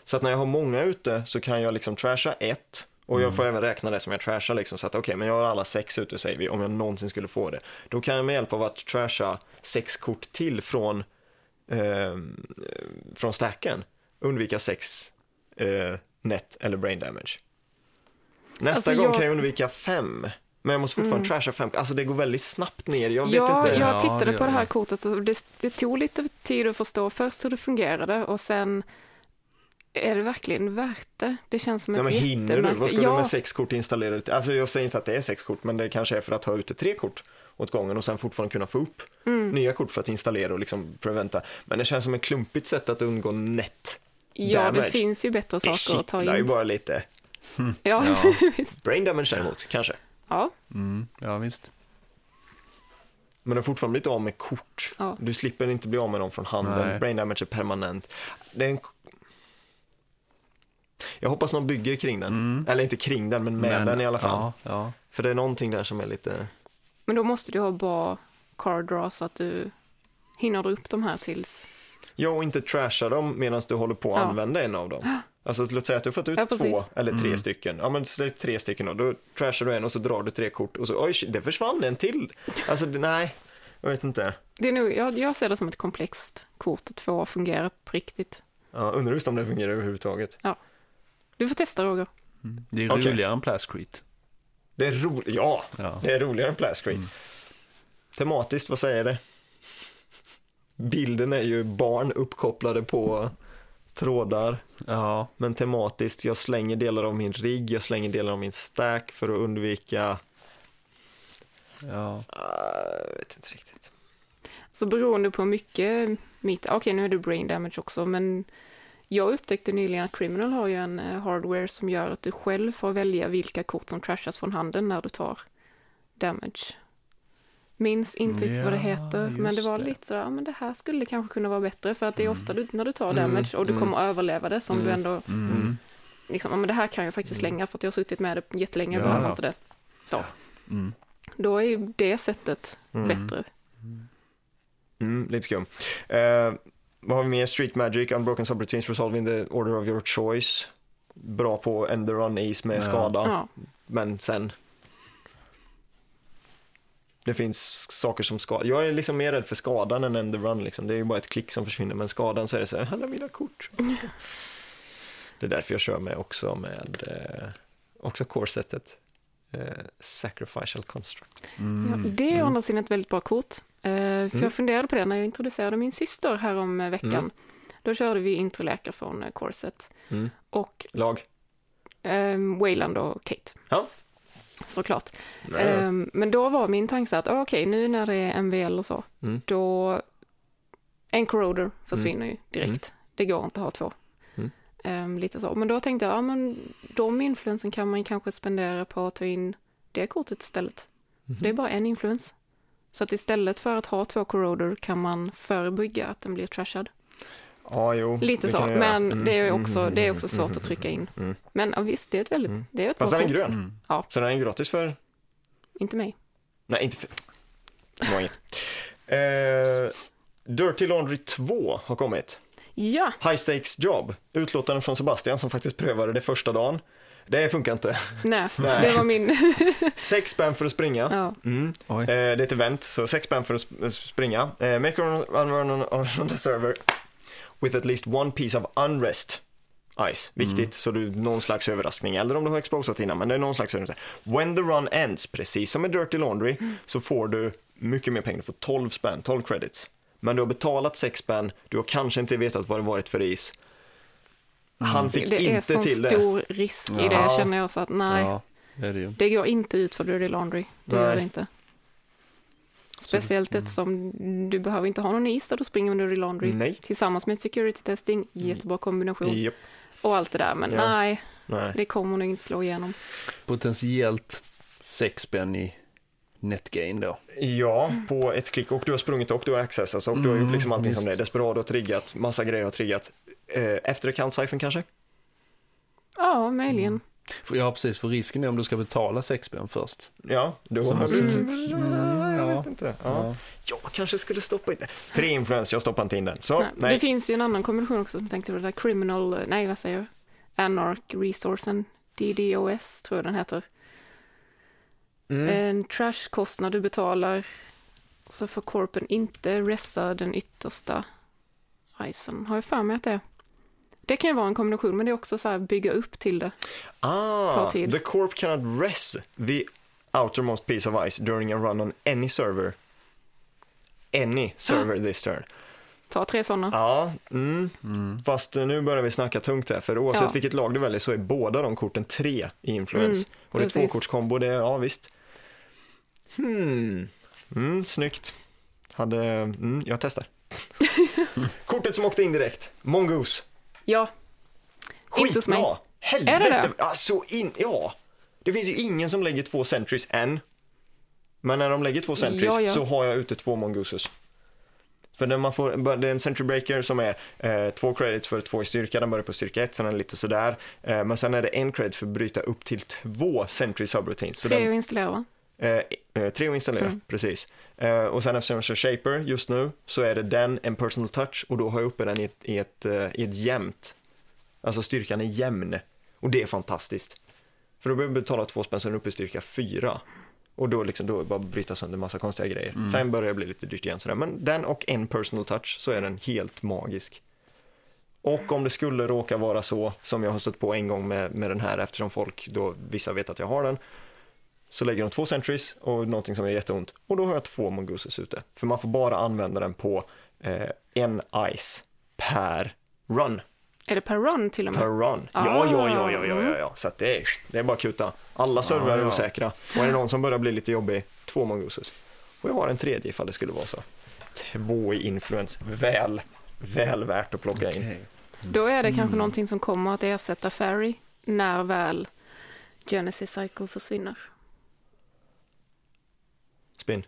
Så att när jag har många ute så kan jag liksom trasha ett och jag får även räkna det som jag trashar liksom. Så att okej, men jag har alla sex ute säger vi, om jag någonsin skulle få det. Då kan jag med hjälp av att trasha sex kort till från, eh, från stacken undvika sex eh, net eller brain damage. Nästa Alltså, gång jag- kan jag undvika fem. Men jag måste fortfarande trasha fem. Alltså det går väldigt snabbt ner. Jag vet Ja, inte. jag Ja, tittade det på det här det. kortet och det, det tog lite tid att förstå först hur det fungerade och sen är det verkligen värt det? Det känns som Ja, ett men hinner du? Vad ska jättemärkligt... du Ja, med sex kort installerade? Alltså jag säger inte att det är sex kort, men det kanske är för att ha ute tre kort åt gången och sen fortfarande kunna få upp Mm. nya kort för att installera och liksom preventa. Men det känns som ett klumpigt sätt att undgå net. ja, det damage. finns ju bättre Det saker att ta kittlar ju in. bara lite. [LAUGHS] Ja, Ja. [LAUGHS] visst. Brain damage däremot, kanske. ja, Mm, ja, visst. Men du har fortfarande blivit av med kort. Ja. Du slipper inte bli av med dem från handen. Nej. Brain damage är permanent. Det är en... Jag hoppas någon bygger kring den. Mm. Eller inte kring den, men med Men- den i alla fall. Ja, ja. För det är någonting där som är lite... men då måste du ha bra card draw så att du hinner du upp de här tills... Ja, och inte trasha dem medan du håller på att Ja. använda en av dem. [GASPS] Alltså låt säga att du har fått ut Ja, två eller tre Mm. stycken. Ja men det tre stycken då. Då trashar du en och så drar du tre kort och så oj, det försvann en till. [LAUGHS] Alltså nej, jag vet inte. Det är nog, jag, jag ser det som ett komplext kort att få fungera på riktigt. Ja, undrar just om det fungerar överhuvudtaget. Du får testa Roger. Det är Okej. roligare än Plascrete. Det är roligt, ja, Ja. det är roligare än Plascrete. Mm. Tematiskt, vad säger det? Bilden är ju barn uppkopplade på trådar. ja, Men tematiskt, jag slänger delar av min rigg, jag slänger delar av min stack för att undvika, ja. ah, jag vet inte riktigt. Så beroende på mycket mitt, okej nu är det brain damage också, men jag upptäckte nyligen att Criminal har ju en eh, hardware som gör att du själv får välja vilka kort som trashas från handen när du tar damage. Minns inte riktigt vad det Ja, heter, men det var det. lite sådär, ja, men det här skulle kanske kunna vara bättre för att det är ofta du, när du tar Mm, damage och du mm. kommer att överleva det som du Mm. ändå, Mm. liksom, ja men det här kan jag faktiskt slänga för att jag har suttit med det jättelänge och Ja. behöver inte det. Så, Mm. då är ju det sättet Mm. bättre. Mm, lite skum. Eh, vad har vi mer? Street Magic, Unbroken Subroutines, Resolving the Order of Your Choice. Bra på End the Run Ace med Ja. skada, Ja. men sen det finns saker som skadar. Jag är liksom mer rädd för skadan än End the Run liksom. Det är ju bara ett klick som försvinner, men skadan så är det så här, alla mina kort. [LAUGHS] det är därför jag kör med också med eh, också core-setet. Eh, Sacrificial Construct. Ja, Mm. det är å andra sidan ett väldigt bra kort. Eh, för Mm. jag funderade på det när jag introducerade min syster här om eh, veckan. Mm. Då körde vi introläkare från eh, Corset. Mm. Och Lag? eh, Wayland och Kate. Ja. Såklart. Eh, men då var min tanke så att, ah, okej, nu när det är MVL och så, Mm. då en corroder försvinner ju direkt. Det går inte att ha två. Mm. Eh, lite så. Men då tänkte jag, ja men de influensen kan man kanske spendera på att ta in det kortet istället. Mhm. Det är bara en influens. Så att istället för att ha två corroder kan man förebygga att den blir trashad. Ja, jo. Lite så, men Mm, det är mm, också, mm, det är mm, också mm, svårt att trycka in. mm. Men ja, visst, det är ett väldigt, Mm. det är ett Fast den är grön. Mm. Så den är gratis för? Inte mig. Nej, inte för... Det var inget. Eh, Dirty Laundry 2 har kommit. Ja, High Stakes Job. Utlåtanden från Sebastian som faktiskt prövade det första dagen. Det funkar inte. nej, [LAUGHS] Nej. det var min. [LAUGHS] Sex spänn för att springa. ja. Mm. Eh, det är ett event, så sex spänn för att sp- springa. Eh, make a run, run, run on, on the server with at least one piece of unrest. Ice, viktigt, så du någon slags överraskning, eller om du har exposat innan, men det är någon slags överraskning. When the run ends, precis som med Dirty Laundry, så får du mycket mer pengar, du får 12 spänn, 12 credits. Men du har betalat 6 spänn, du har kanske inte vetat vad det varit för is. Han fick Det är inte till det. stor risk i det, Ja. känner jag. Så att nej, Ja, det är det ju. det går inte ut för Dirty Laundry. Det Nej. gör det inte. Speciellt eftersom du behöver inte ha någon is där du springer med Dirty Laundry. Nej. Tillsammans med security testing, jättebra kombination. Japp, Och allt det där, men Ja. nej, nej. det kommer nog inte slå igenom. Potentiellt sex spänn i netgain då. Ja, på ett klick och du har sprungit och du har accessat och du har gjort Mm, liksom allting som visst. det är. Desperado har triggat, massa grejer har triggat. Eh, efter account siphon kanske? Ja, möjligen. För- Ja, precis, för risken är om du ska betala sex spänn först. Ja, då har du... du- Mm, jag ja. vet inte. Ja. Ja. Jag kanske skulle stoppa in det. Tre influens, jag stoppar inte in den. Så, Nej. nej. Det finns ju en annan kombination också som tänkte på, det där criminal, nej vad säger jag, Anarch Resourcen, DDoS tror jag den heter. Mm. En trashkostnad du betalar, så får korpen inte resa den yttersta icen. Har jag för mig att det är. Det kan ju vara en kombination, men det är också så här bygga upp till det. Ah, ta tid. the corp cannot res the outermost piece of ice during a run on any server. Any server this turn. Ta tre sådana. Ja, mm. Mm. fast nu börjar vi snacka tungt där, för oavsett Ja. vilket lag du väljer så är båda de korten tre i influens. Mm, och det är tvåkortskombo, det är, ja visst. Hmm, mm, snyggt. Hade, mm, jag testar. [LAUGHS] Kortet som åkte in direkt, Mongoose. Ja, Inte hos mig. Skitbra! Helvete! Är det det? Alltså, in, ja. Det finns ju ingen som lägger två centuries än. Men när de lägger två centuries Ja, ja. så har jag ute två mongooses. För när man får, det är en century breaker som är eh, två credits för två i styrka, den börjar på styrka ett, sen är den lite sådär. Eh, men sen är det en credit för att bryta upp till två century subroutines. Så tre den, att installera va? Eh, eh, tre att installera, Mm. precis. Eh, och sen eftersom jag kör Shaper just nu så är det den, en personal touch och då har jag uppe den i ett, i ett, eh, i ett jämnt. Alltså styrkan är jämn och det är fantastiskt. För då behöver jag betala två spänn så är den uppe i styrka fyra. Och då liksom, då bara bryta sönder massa konstiga grejer. Mm. Sen börjar det bli lite dyrt igen sådär. Men den och en personal touch så är den helt magisk. Och om det skulle råka vara så som jag har stött på en gång med, med den här eftersom folk då, vissa vet att jag har den. Så lägger de två centuries och någonting som är jätteont och då har jag två mongooses ute. För man får bara använda den på eh, en ice per run. Är det per run till och med? Per run. Ah. Ja, ja, ja, ja, ja, ja, ja. Så att det, är, det är bara kuta. Alla servrar Ah, är osäkra. Och är det någon som börjar bli lite jobbig, två mongooses. Och jag har en tredje ifall det skulle vara så. Två i influens. Väl, väl värt att plocka in. Okej. Då är det Mm. kanske någonting som kommer att ersätta Fairy när väl Genesis Cycle försvinner. Spin,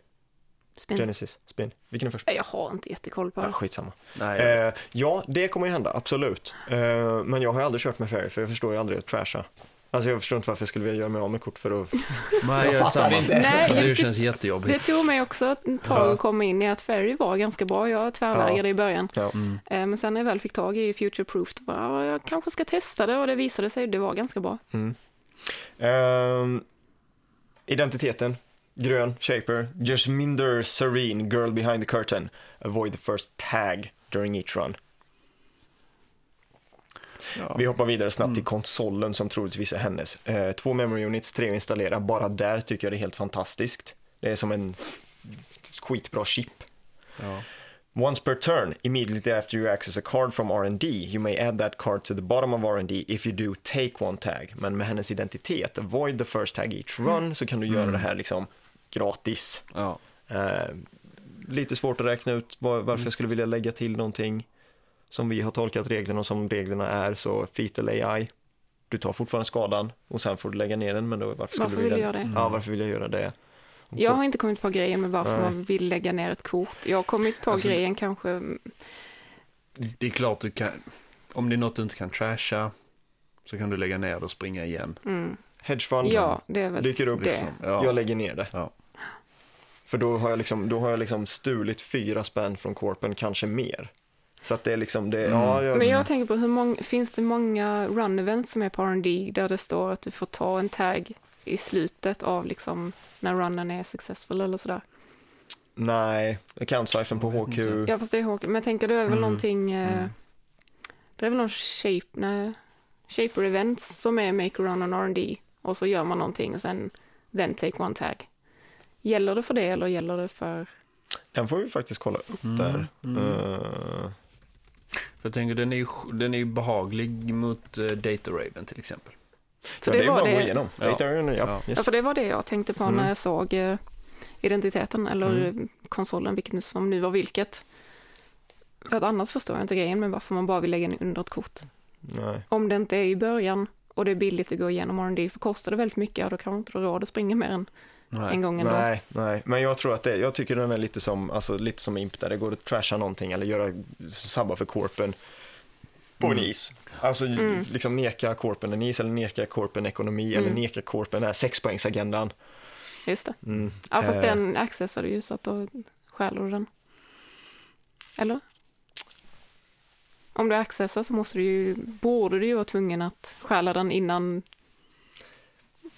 Spin. Genesis, spin. Vilken är först? Jag har inte jättekoll på Ja, det. skitsamma. Nej, jag- Eh, ja, det kommer ju hända, absolut. Eh, men jag har aldrig kört med Fairy för jag förstår ju aldrig att trasha. Alltså jag förstår inte varför jag skulle vilja göra mig av med kort för att... [LAUGHS] nej, jag fattar samma. inte. Nej, Det jag- känns Det jättejobbigt. tog mig också ett tag Ja. att komma in i att Fairy var ganska bra. Jag tvärvägrade i början. Ja. Mm. Eh, Men sen när jag väl fick tag i Future Proof, då var jag, kanske ska testa det och det visade sig det var ganska bra. Mm. Ehm, identiteten, grön, shaper, Jasminder Serene, girl behind the curtain. Avoid the first tag during each run. Ja. Vi hoppar vidare snabbt Mm. till konsolen som troligtvis är hennes. Eh, två memory units, tre att installera. Bara där tycker jag det är helt fantastiskt. Det är som en skitbra chip. Ja. Once per turn, immediately after you access a card from R&D, you may add that card to the bottom of R&D if you do take one tag. Men med hennes identitet, avoid the first tag each run, så kan du göra Mm. det här liksom gratis. Ja. Eh, lite svårt att räkna ut var, varför jag skulle vilja lägga till någonting som vi har tolkat reglerna och som reglerna är, så fetal AI. Du tar fortfarande skadan och sen får du lägga ner den, men då varför skulle Varför du vill vilja... jag göra det? Ja, varför vill jag göra det? Jag har inte kommit på grejen med varför Nej. man vill lägga ner ett kort. Jag har kommit på Alltså, grejen kanske, Det är klart du kan, om det är något du inte kan trasha så kan du lägga ner det och springa igen. mm, Hedgefund ja, det är väl dyker upp, det. Liksom. Ja. jag lägger ner det. Ja. För då har jag liksom, då har jag liksom stulit fyra spänn från korpen, kanske mer. Så att det är liksom, det, Mm. ja, jag, Men jag tänker på hur många, finns det många run-events som är på R&D där det står att du får ta en tag i slutet av liksom när runnen är successful eller sådär? nej, account-siphon på HQ. Ja, fast det är hårt. Men jag tänker det är väl Mm. någonting, eh, Mm. det är väl någon shape, nej, shaper events som är make run on R&D och så gör man någonting och sen then take one tag. Gäller det för det eller gäller det för, Den får vi faktiskt kolla upp Mm, där. mm. För jag tänker den är ju den är behaglig mot uh, Data Raven till exempel. för ja, det, det är var bara att gå det, igenom. Ja. Data är- ja, Ja. yes. ja, för det var det jag tänkte på Mm. när jag såg eh, identiteten eller Mm. konsolen, vilket nu, som nu var vilket. För att annars förstår jag inte grejen med varför man bara vill lägga in under ett kort. Nej. Om det inte är i början och det är billigt att gå igenom R&D för kostar det väldigt mycket, då kan man inte ha råd att springa mer än Nej. en gång ändå. Nej, nej, men jag tror att det, jag tycker den är lite som, alltså lite som Imp där det går att trasha någonting eller göra sabba för korpen på en Mm. is. Alltså Mm. liksom neka korpen en is eller neka korpen ekonomi eller Mm. neka korpen den här sexpoängsagendan. Just det. Mm. Ja, fast Eh, den accessar du ju så att då stjäler du den. Eller? Om du accessar så måste du ju, borde du ju vara tvungen att stjäla den innan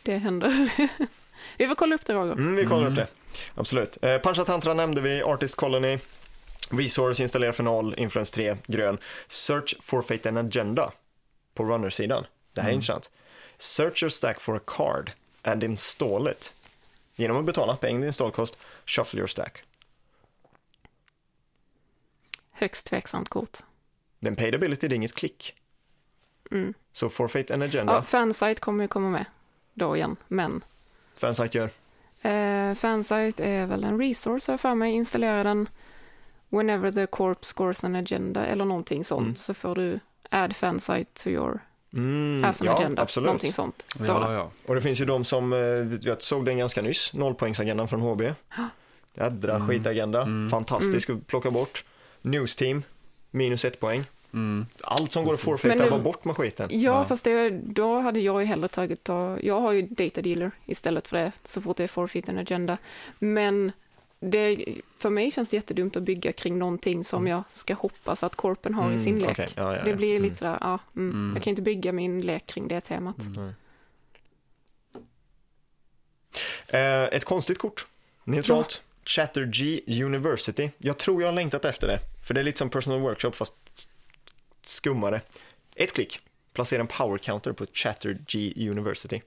det händer. [LAUGHS] Vi får kolla upp det Roger. Mm, vi kollar Mm. upp det. Absolut. Eh, Pancha Tantra nämnde vi, Artist Colony, Resource installera för noll, Influence 3, grön. Search for Fate and Agenda på runner-sidan. Det här är Mm. intressant. Search your stack for a card and install it. Genom att betala peng installkost, shuffle your stack. Högst tveksamt kort. Det är en paid ability, det är inget klick. Mm. Så for Fate and Agenda, Ja, fansite kommer ju komma med då igen, men fansite gör. eh, fansite är väl en resource har för mig. Installera den whenever the corp scores an agenda eller någonting sånt Mm. så får du add fansite to your Mm, as an ja, agenda. absolut. Någonting sånt. Ja, ja. Och det finns ju de som, eh, jag såg den ganska nyss, nollpoängsagendan från HB. Jädra Mm. skitagenda, Mm. fantastisk att plocka bort. News Team, minus ett poäng. Mm. Allt som går att forfeita, var bort med skiten. Ja, Ja. fast det, då hade jag ju hellre tagit, ta, jag har ju data dealer istället för det, så fort det är forfeit and agenda. Men det, för mig känns det jättedumt att bygga kring någonting som jag ska hoppas att korpen har i sin Mm, lek. okej, ja, ja, ja. Det blir lite Mm. sådär, ja, mm, Mm. jag kan inte bygga min lek kring det temat. Eh, ett konstigt kort. Neutralt. Chatterjee University. Jag tror jag har längtat efter det. För det är lite som personal workshop fast skummare. Ett klick. Placera en power counter på Chatterjee University.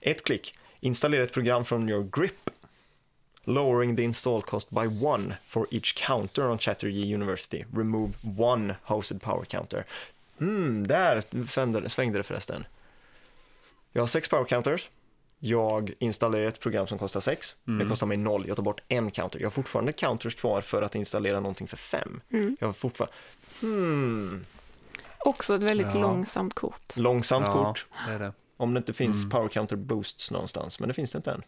Ett klick. Installera ett program från your grip. Lowering the install cost by one for each counter on Chatterjee University. Remove one hosted power counter. Mm, där svängde, svängde det förresten. Jag har sex power counters. Jag installerar ett program som kostar 6. Det Mm. kostar mig noll. Jag tar bort en counter. Jag har fortfarande counters kvar för att installera någonting för 5. Mm. Jag har fortfarande... Hmm. Också ett väldigt Ja. långsamt kort. Långsamt Ja, kort. det är det. Om det inte finns Mm. power counter boosts någonstans. Men det finns det inte än.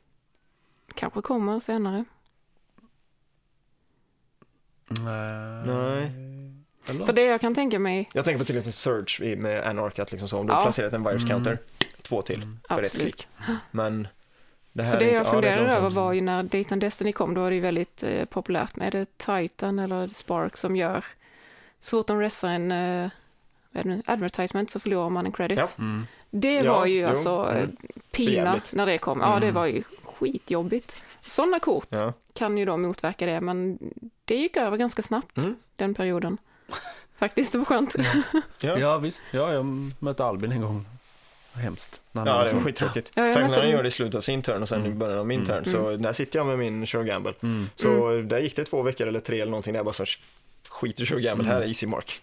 Kanske kommer senare. Nej. Nej. Eller? För det jag kan tänka mig, Jag tänker på till exempel Surge i- med Anarch. Att liksom så, om du har Ja. placerat en virus Mm. counter, två till Mm. för ett absolut. klick. Men det här För det är jag inte, ja, funderar över långsamt. var ju när Date and Destiny kom, då var det ju väldigt eh, populärt med det Titan eller Spark som gör, så fort de restar en eh, advertisement så förlorar man en credit. Ja. Mm. Det Ja, var ju jo, alltså eh, mm. pina Förjävligt. när det kom. Ja, det Mm. var ju skitjobbigt. Sådana kort Ja. kan ju då motverka det, men det gick över ganska snabbt Mm. den perioden. [LAUGHS] Faktiskt, det var skönt. Ja. Ja, visst. Ja, jag mötte Albin en gång. Hemskt. Ja, det var så- skittråkigt. Ja, Särskilt när han gör det i slutet av sin turn och sen i Mm. början av min Mm. turn. Så där sitter jag med min Sure Gamble. Mm. Så där gick det två veckor eller tre eller någonting där jag bara så skit i Sure Gamble, Mm. här är easy mark.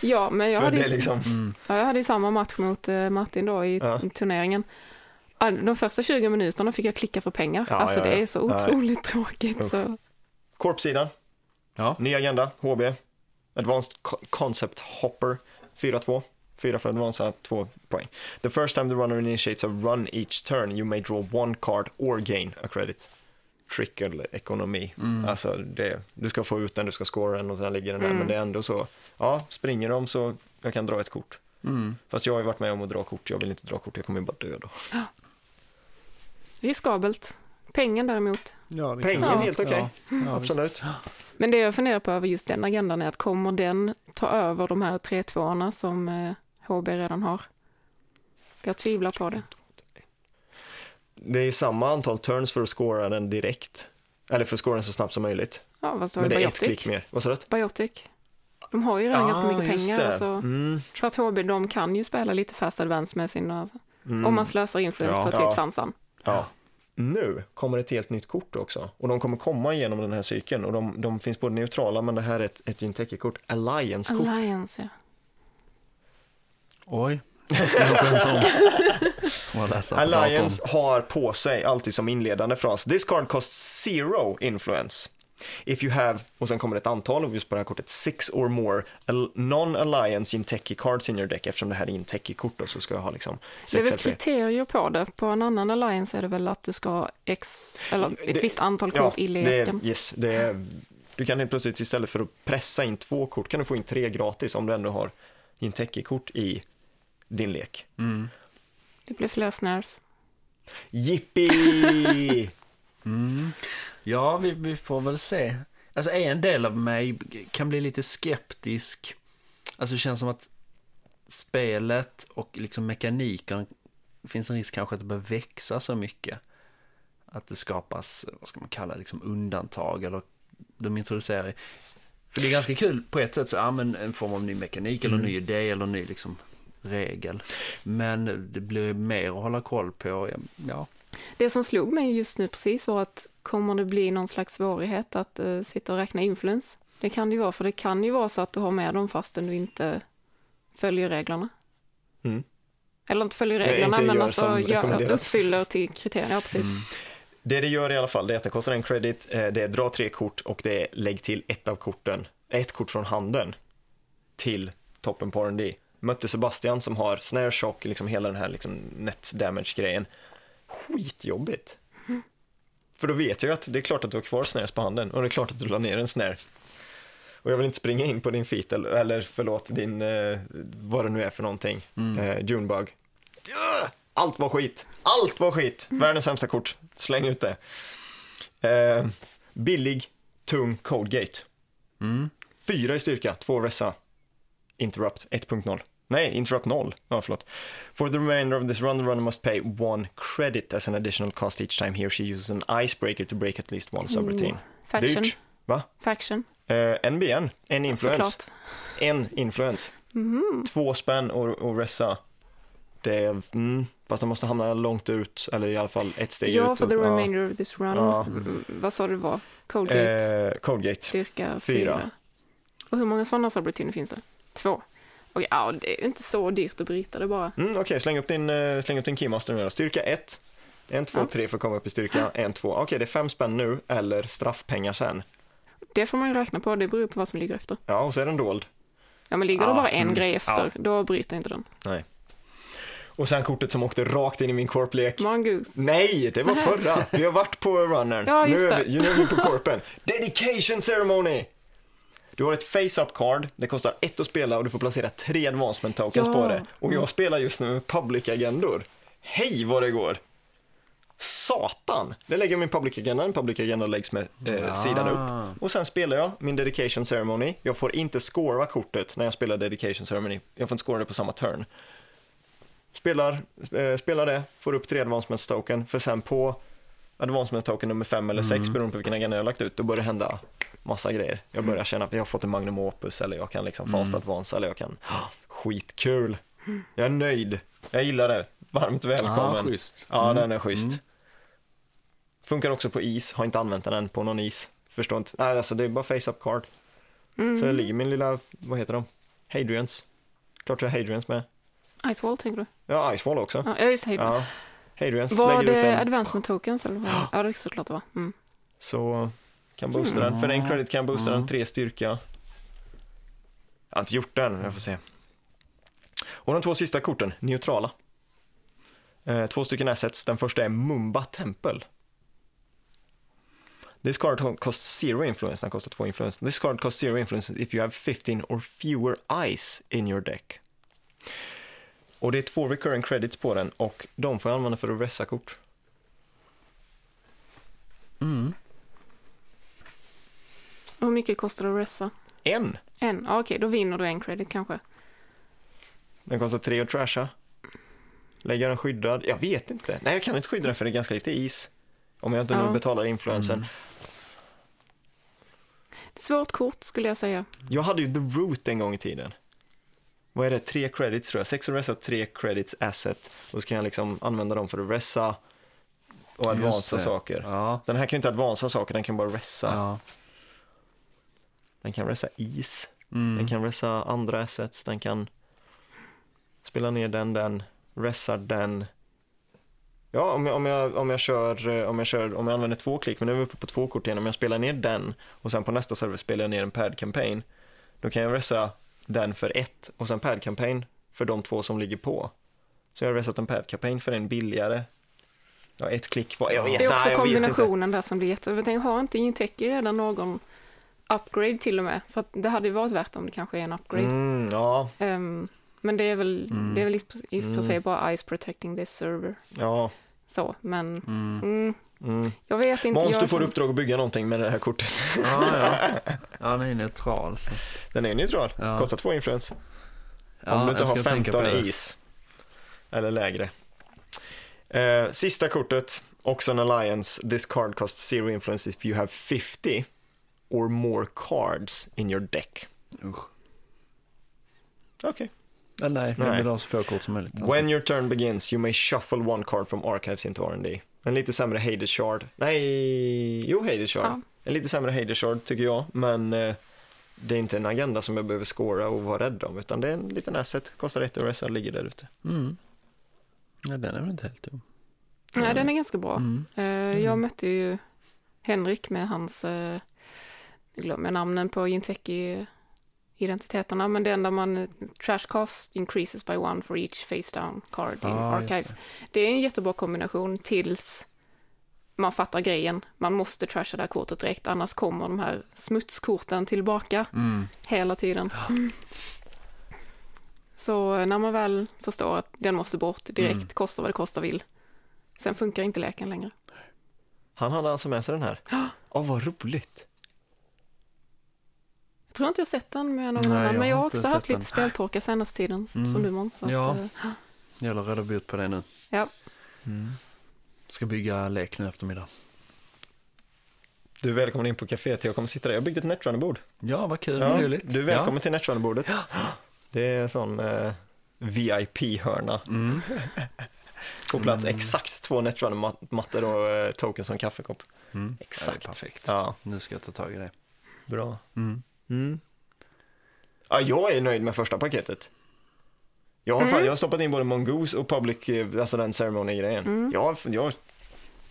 Ja, men jag hade, ju, liksom, Mm. ja, jag hade ju samma match mot eh, Martin då i Ja. turneringen. Ja, De första 20 minuterna fick jag klicka för pengar. Ja, alltså ja, det är så Nej. otroligt tråkigt. Så. korpsidan, Ja. ny agenda, HB, Advanced Co- Concept Hopper, 4-2. 4 för advansa, 2 poäng. The first time the runner initiates a run each turn you may draw one card or gain a credit. Trickle ekonomi. Mm. Alltså det, du ska få ut den, du ska scora den och sen ligger den där. Mm. Men det är ändå så, ja, springer de så jag kan dra ett kort. Mm. Fast jag har ju varit med om att dra kort, jag vill inte dra kort, jag kommer ju bara dö då. Riskabelt. Pengen däremot. Ja, det Pengen Ja. helt okej, Ja, ja, visst. absolut. Men det jag funderar på över just den agendan är att kommer den ta över de här 3-2 som eh, HB redan har? Jag tvivlar på det. Det är samma antal turns för att scora den direkt. Eller för att scora den så snabbt som möjligt. Ja, står Men det? är ett Biotic? klick mer. Vad sa du? Biotic. De har ju redan ganska mycket Ah, pengar. Alltså, Mm, för att HB, de kan ju spela lite fast advance med sina, mm. om man slösar influens Ja. på typ Ja. Sansan. Ja. Nu kommer ett helt nytt kort också. Och de kommer komma igenom den här cykeln. Och de, de finns både neutrala, men det här är ett, ett Jinteki-kort. Alliance-kort. Alliance, ja. Oj. Det inte ens om. Läsa Alliance har på sig alltid som inledande fras. This card costs zero influence. If you have, och sen kommer ett antal, och just på det här kortet, six or more al- non-alliance Jinteki cards in your deck. Eftersom det här är Jinteki-kort då, så ska jag ha liksom Det är väl kriterier på det. På en annan Alliance är det väl att du ska ha X, eller ett Det- visst antal Ja, kort i det leken. är, yes, det är, du kan helt plötsligt istället för att pressa in två kort kan du få in tre gratis om du ändå har Jinteki-kort i din lek. Mm. Det blir fler snares. Jippi! [LAUGHS] Mm. Ja, vi, vi får väl se. Alltså en del av mig kan bli lite skeptisk. Alltså det känns som att spelet och liksom mekaniken finns en risk kanske att det bör växa så mycket. Att det skapas, vad ska man kalla det, liksom undantag eller de introducerar för det är ganska kul på ett sätt så, ja men en form av ny mekanik eller Mm. ny idé eller ny liksom regel. Men det blir mer att hålla koll på, ja. Det som slog mig just nu precis var att kommer det bli någon slags svårighet att uh, sitta och räkna influens? Det kan det ju vara, för det kan ju vara så att du har med dem fastän du inte följer reglerna. Mm. Eller inte följer reglerna, inte men alltså gör, uppfyller till kriterierna. Ja, precis. Mm. Det det gör i alla fall det är att det kostar en credit, eh, det är dra tre kort och det är lägg till ett av korten, ett kort från handen till toppen på R&D. Mötte Sebastian som har snare shock, liksom hela den här liksom net damage grejen. Skitjobbigt. För då vet jag ju att det är klart att du har kvar snares på handen och det är klart att du la ner en snare. Och jag vill inte springa in på din feet eller, eller förlåt, din, eh, vad det nu är för någonting, eh, Junebug. Ja, Allt var skit, allt var skit, världens sämsta kort, släng ut det. Eh, billig, tung Codegate. Mm. Fyra i styrka, två resa. Interrupt 1.0. Nej, Interrupt 0. Ja, förlåt. For the remainder of this run, the runner must pay one credit as an additional cost each time he or she uses an icebreaker to break at least one subroutine. Faction. Dyrt. Va? Faction, Eh, NBN, en influence. såklart. En influence. Två spänn och, och resa. Det är, mm, fast de måste hamna långt ut, eller i alla fall ett steg Ja, ut. for the Ja. remainder of this run. Ja. Mm, Vad sa du var? Codegate, Eh, Codegate. styrka fyra. Och hur många sådana subroutiner finns det? Två. Okej, ja, det är inte så dyrt att bryta det bara. Mm, Okej, släng upp din, eh, släng upp din keymaster nu då. Styrka 1. En, två, Ja. tre för att komma upp i styrka. En, två. Okej, det är fem spänn nu eller straffpengar sen. Det får man ju räkna på, det beror på vad som ligger efter. Ja, och så är den dold. Ja, men ligger Ja, det bara en mm, grej efter, ja. då bryter inte den. Nej. Och sen kortet som åkte rakt in i min korplek. Mongoose. Nej, det var förra. Vi har varit på runnern. Ja, just nu, är det. vi, nu är vi på korpen. [LAUGHS] Dedication ceremony! Du har ett face-up card, det kostar ett att spela och du får placera tre advancement tokens Ja. på det. Och jag spelar just nu med public-agendor. Hej vad det går! Satan! Det lägger min public-agenda, en public-agenda läggs med eh, Ah. sidan upp. Och sen spelar jag min dedication ceremony. Jag får inte scora kortet när jag spelar dedication ceremony. Jag får inte scora det på samma turn. Spelar, eh, spelar det, får upp tre advancement token, för sen på advancement token nummer fem eller sex, beroende på vilken agenda jag har lagt ut, då börjar det hända massa grejer. Jag börjar känna att jag har fått en Magnum Opus eller jag kan liksom fast advance eller jag kan, skitkul. Jag är nöjd, jag gillar det, varmt välkommen. Ah, schysst. Ja, den är schysst. Funkar också på is, har inte använt den än på någon is. Förstår inte, nej alltså det är bara face-up card. Så det ligger min lilla, vad heter de? Hadrians. Klart jag har Hadrians med. Icewall, tänker du? Ja, Icewall också. Ja, just det. Ja, Hadrians Var lägger ut det en. advancement tokens? Eller vad? Ja, det är såklart det var. Mm. Så kan boosta den. För en credit kan boosta den tre styrka. Jag har inte gjort den, jag får se. Och de två sista korten, neutrala. Eh, två stycken assets. Den första är Mumba Temple. This card costs zero influence, den kostar två influence. This card costs zero influence if you have 15 or fewer eyes in your deck. Och det är två recurring credits på den och de får jag använda för att resa kort. Mm. Hur mycket kostar det att resa? En! En? Ja, okej, då vinner du en credit kanske. Den kostar tre att trasha. Lägger den skyddad? Jag vet inte. Nej, jag kan inte skydda den för det är ganska lite is. Om jag inte Ja. nu betalar influensen. Svårt kort skulle jag säga. Jag hade ju The Root en gång i tiden. Vad är det? Tre credits tror jag. Sex och resa, tre credits asset. Och så kan jag liksom använda dem för att resa och advansa saker. Ja. Den här kan ju inte advansa saker, den kan bara resa. ja. Den kan resa is. Mm. Den kan resa andra assets. Den kan spela ner den, den, resar den. Ja, om jag, om jag, om jag kör, eh, om jag kör, om jag använder två klick, men nu är vi uppe på två kort igen, om jag spelar ner den och sen på nästa server spelar jag ner en pad campaign, då kan jag resa den för ett och sen pad campaign för de två som ligger på. Så jag har resat en pad campaign för en billigare. Ja, ett klick var, jag vet Det är också nej, inte. kombinationen där som blir jätte... Jag tänker, har inte Inteki redan någon upgrade till och med? För att det hade ju varit värt om det kanske är en upgrade. Mm, ja, Ehm, men det är väl, Mm. det är väl i och för Mm. sig bara Ice Protecting this server. ja. Så, men Mm. Mm, jag vet inte. Måns, du får uppdrag att bygga någonting med det här kortet. Ja, ja. [LAUGHS] ja, den är neutral. Så. att- Den är neutral, Ja. kostar två influens. Ja, Om du inte har ska tänka 15 på det. is. Eller lägre. Eh, sista kortet, också en alliance. This card costs zero influence if you have 50 or more cards in your deck. Okej. Men nej, jag Nej. vill ha så få kort som möjligt. When your turn begins you may shuffle one card from archives into R&D. En lite sämre Hades Shard. Nej, jo Hades Shard. Ja. En lite sämre Hades Shard tycker jag, men eh, det är inte en agenda som jag behöver scora och vara rädd om, utan det är en liten asset, kostar ett och resa ligger där ute. Mm. Ja, den är väl inte helt dum. Nej, den är ganska bra. Mm. Eh, Jag mötte ju Henrik med hans, eh, jag glömmer namnen på Inteki identiteterna, men det enda man, trash cost increases by one for each face down card in Ah, just archives. Det. är en jättebra kombination tills man fattar grejen. Man måste trasha det här kortet direkt, annars kommer de här smutskorten tillbaka Mm. hela tiden. [GASPS] Mm. Så när man väl förstår att den måste bort direkt, Mm. kosta vad det kosta vill, sen funkar inte leken längre. Han hade alltså med sig den här. [GASPS] Ja, vad roligt. Jag tror inte jag sett den med någon Nej, annan, jag men jag har har också haft lite speltorka senaste tiden, Mm. som du Måns. att, Ja. eh, Gäller att rädda bot på det nu. ja. Ska bygga lek nu eftermiddag. Du är välkommen in på kaféet, jag kommer sitta där. Jag byggde ett netrunnerbord. Ja, vad kul. Ja, Roligt. du är välkommen till netrunnerbordet. Det är en sån eh, VIP-hörna. Ja. Mm. På plats exakt två netrunner-mattor och eh, tokens som kaffekopp. Mm. Exakt. Ja, perfekt. Ja, Nu ska jag ta tag i det. bra. Mm. Mm. Ja, jag är nöjd med första paketet. Jag har, fan, Mm. jag har stoppat in både Mongoose och Public, eh, alltså den ceremony-grejen. Mm. Jag, jag,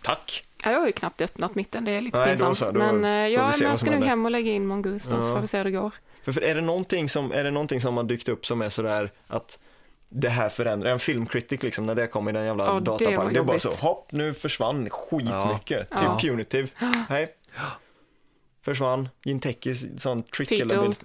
tack. Ja, jag har ju knappt öppnat mitten, det är lite Nej, då pinsamt. så, då men eh, jag ska nog hem och lägga in Mongoose då, så Ja. får vi se hur det går. För, för är, det någonting som, är det någonting som har dykt upp som är sådär att det här förändrar, en filmkritik liksom när det kom i den jävla Ja, det dataparken. var Det, är bara så, hopp, nu försvann skitmycket. Ja. Typ Ja. Punitive, [GASPS] hej. Försvann, Jintekis sån trick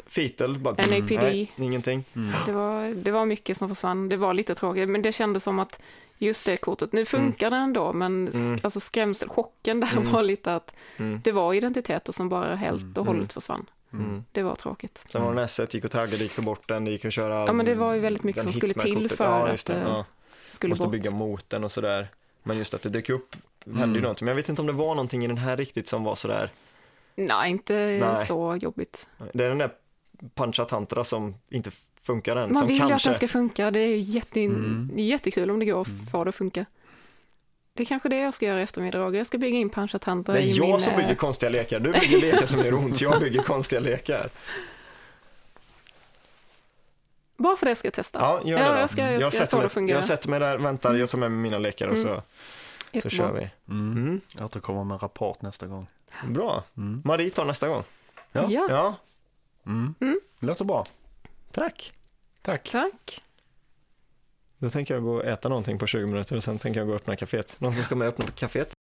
Fetal. bara, NAPD. nej, ingenting. Mm. Det var, det var mycket som försvann. Det var lite tråkigt, men det kändes som att just det kortet, nu funkar det ändå, men Mm. mm. alltså skrämsel, chocken där Mm. var lite att Mm. det var identiteter som bara helt och hållet försvann. Mm. Det var tråkigt. Sen var det S1, gick och taggade, gick och bort den, det gick att köra Ja, men det var ju väldigt mycket den som skulle till för ja, att just det. det Ja. skulle Måste bort. bygga mot den och sådär. Men just att det dök upp hände Mm. ju någonting. Men jag vet inte om det var någonting i den här riktigt som var sådär. Nej, inte Nej. så jobbigt. Det är den där Pancha Tantra som inte funkar än. Man som vill ju att kanske... den ska funka. Det är ju jätte, Mm. jättekul om det går att få det att funka. Det är kanske det jag ska göra i eftermiddag. Jag ska bygga in Panchatantra Det är jag min... som eh, bygger konstiga lekar. Du bygger lekar som gör ont. Jag bygger konstiga lekar. Bara för det ska jag testa. Ja, gör det Ja, då. jag ska- jag ska sätter mig, fungera. jag sätter mig där, väntar, jag tar med mig mina lekar och så, så Jättebra. kör vi. Mm. Mm. Jag återkommer med en rapport nästa gång. Bra. Mm. Marie tar nästa gång. Ja. Ja, Ja, Mm. Mm. Låter bra. tack. Tack. tack. Då tänker jag gå och äta någonting på 20 minuter och sen tänker jag gå och öppna kaféet. Någon som ska med och öppna kaféet?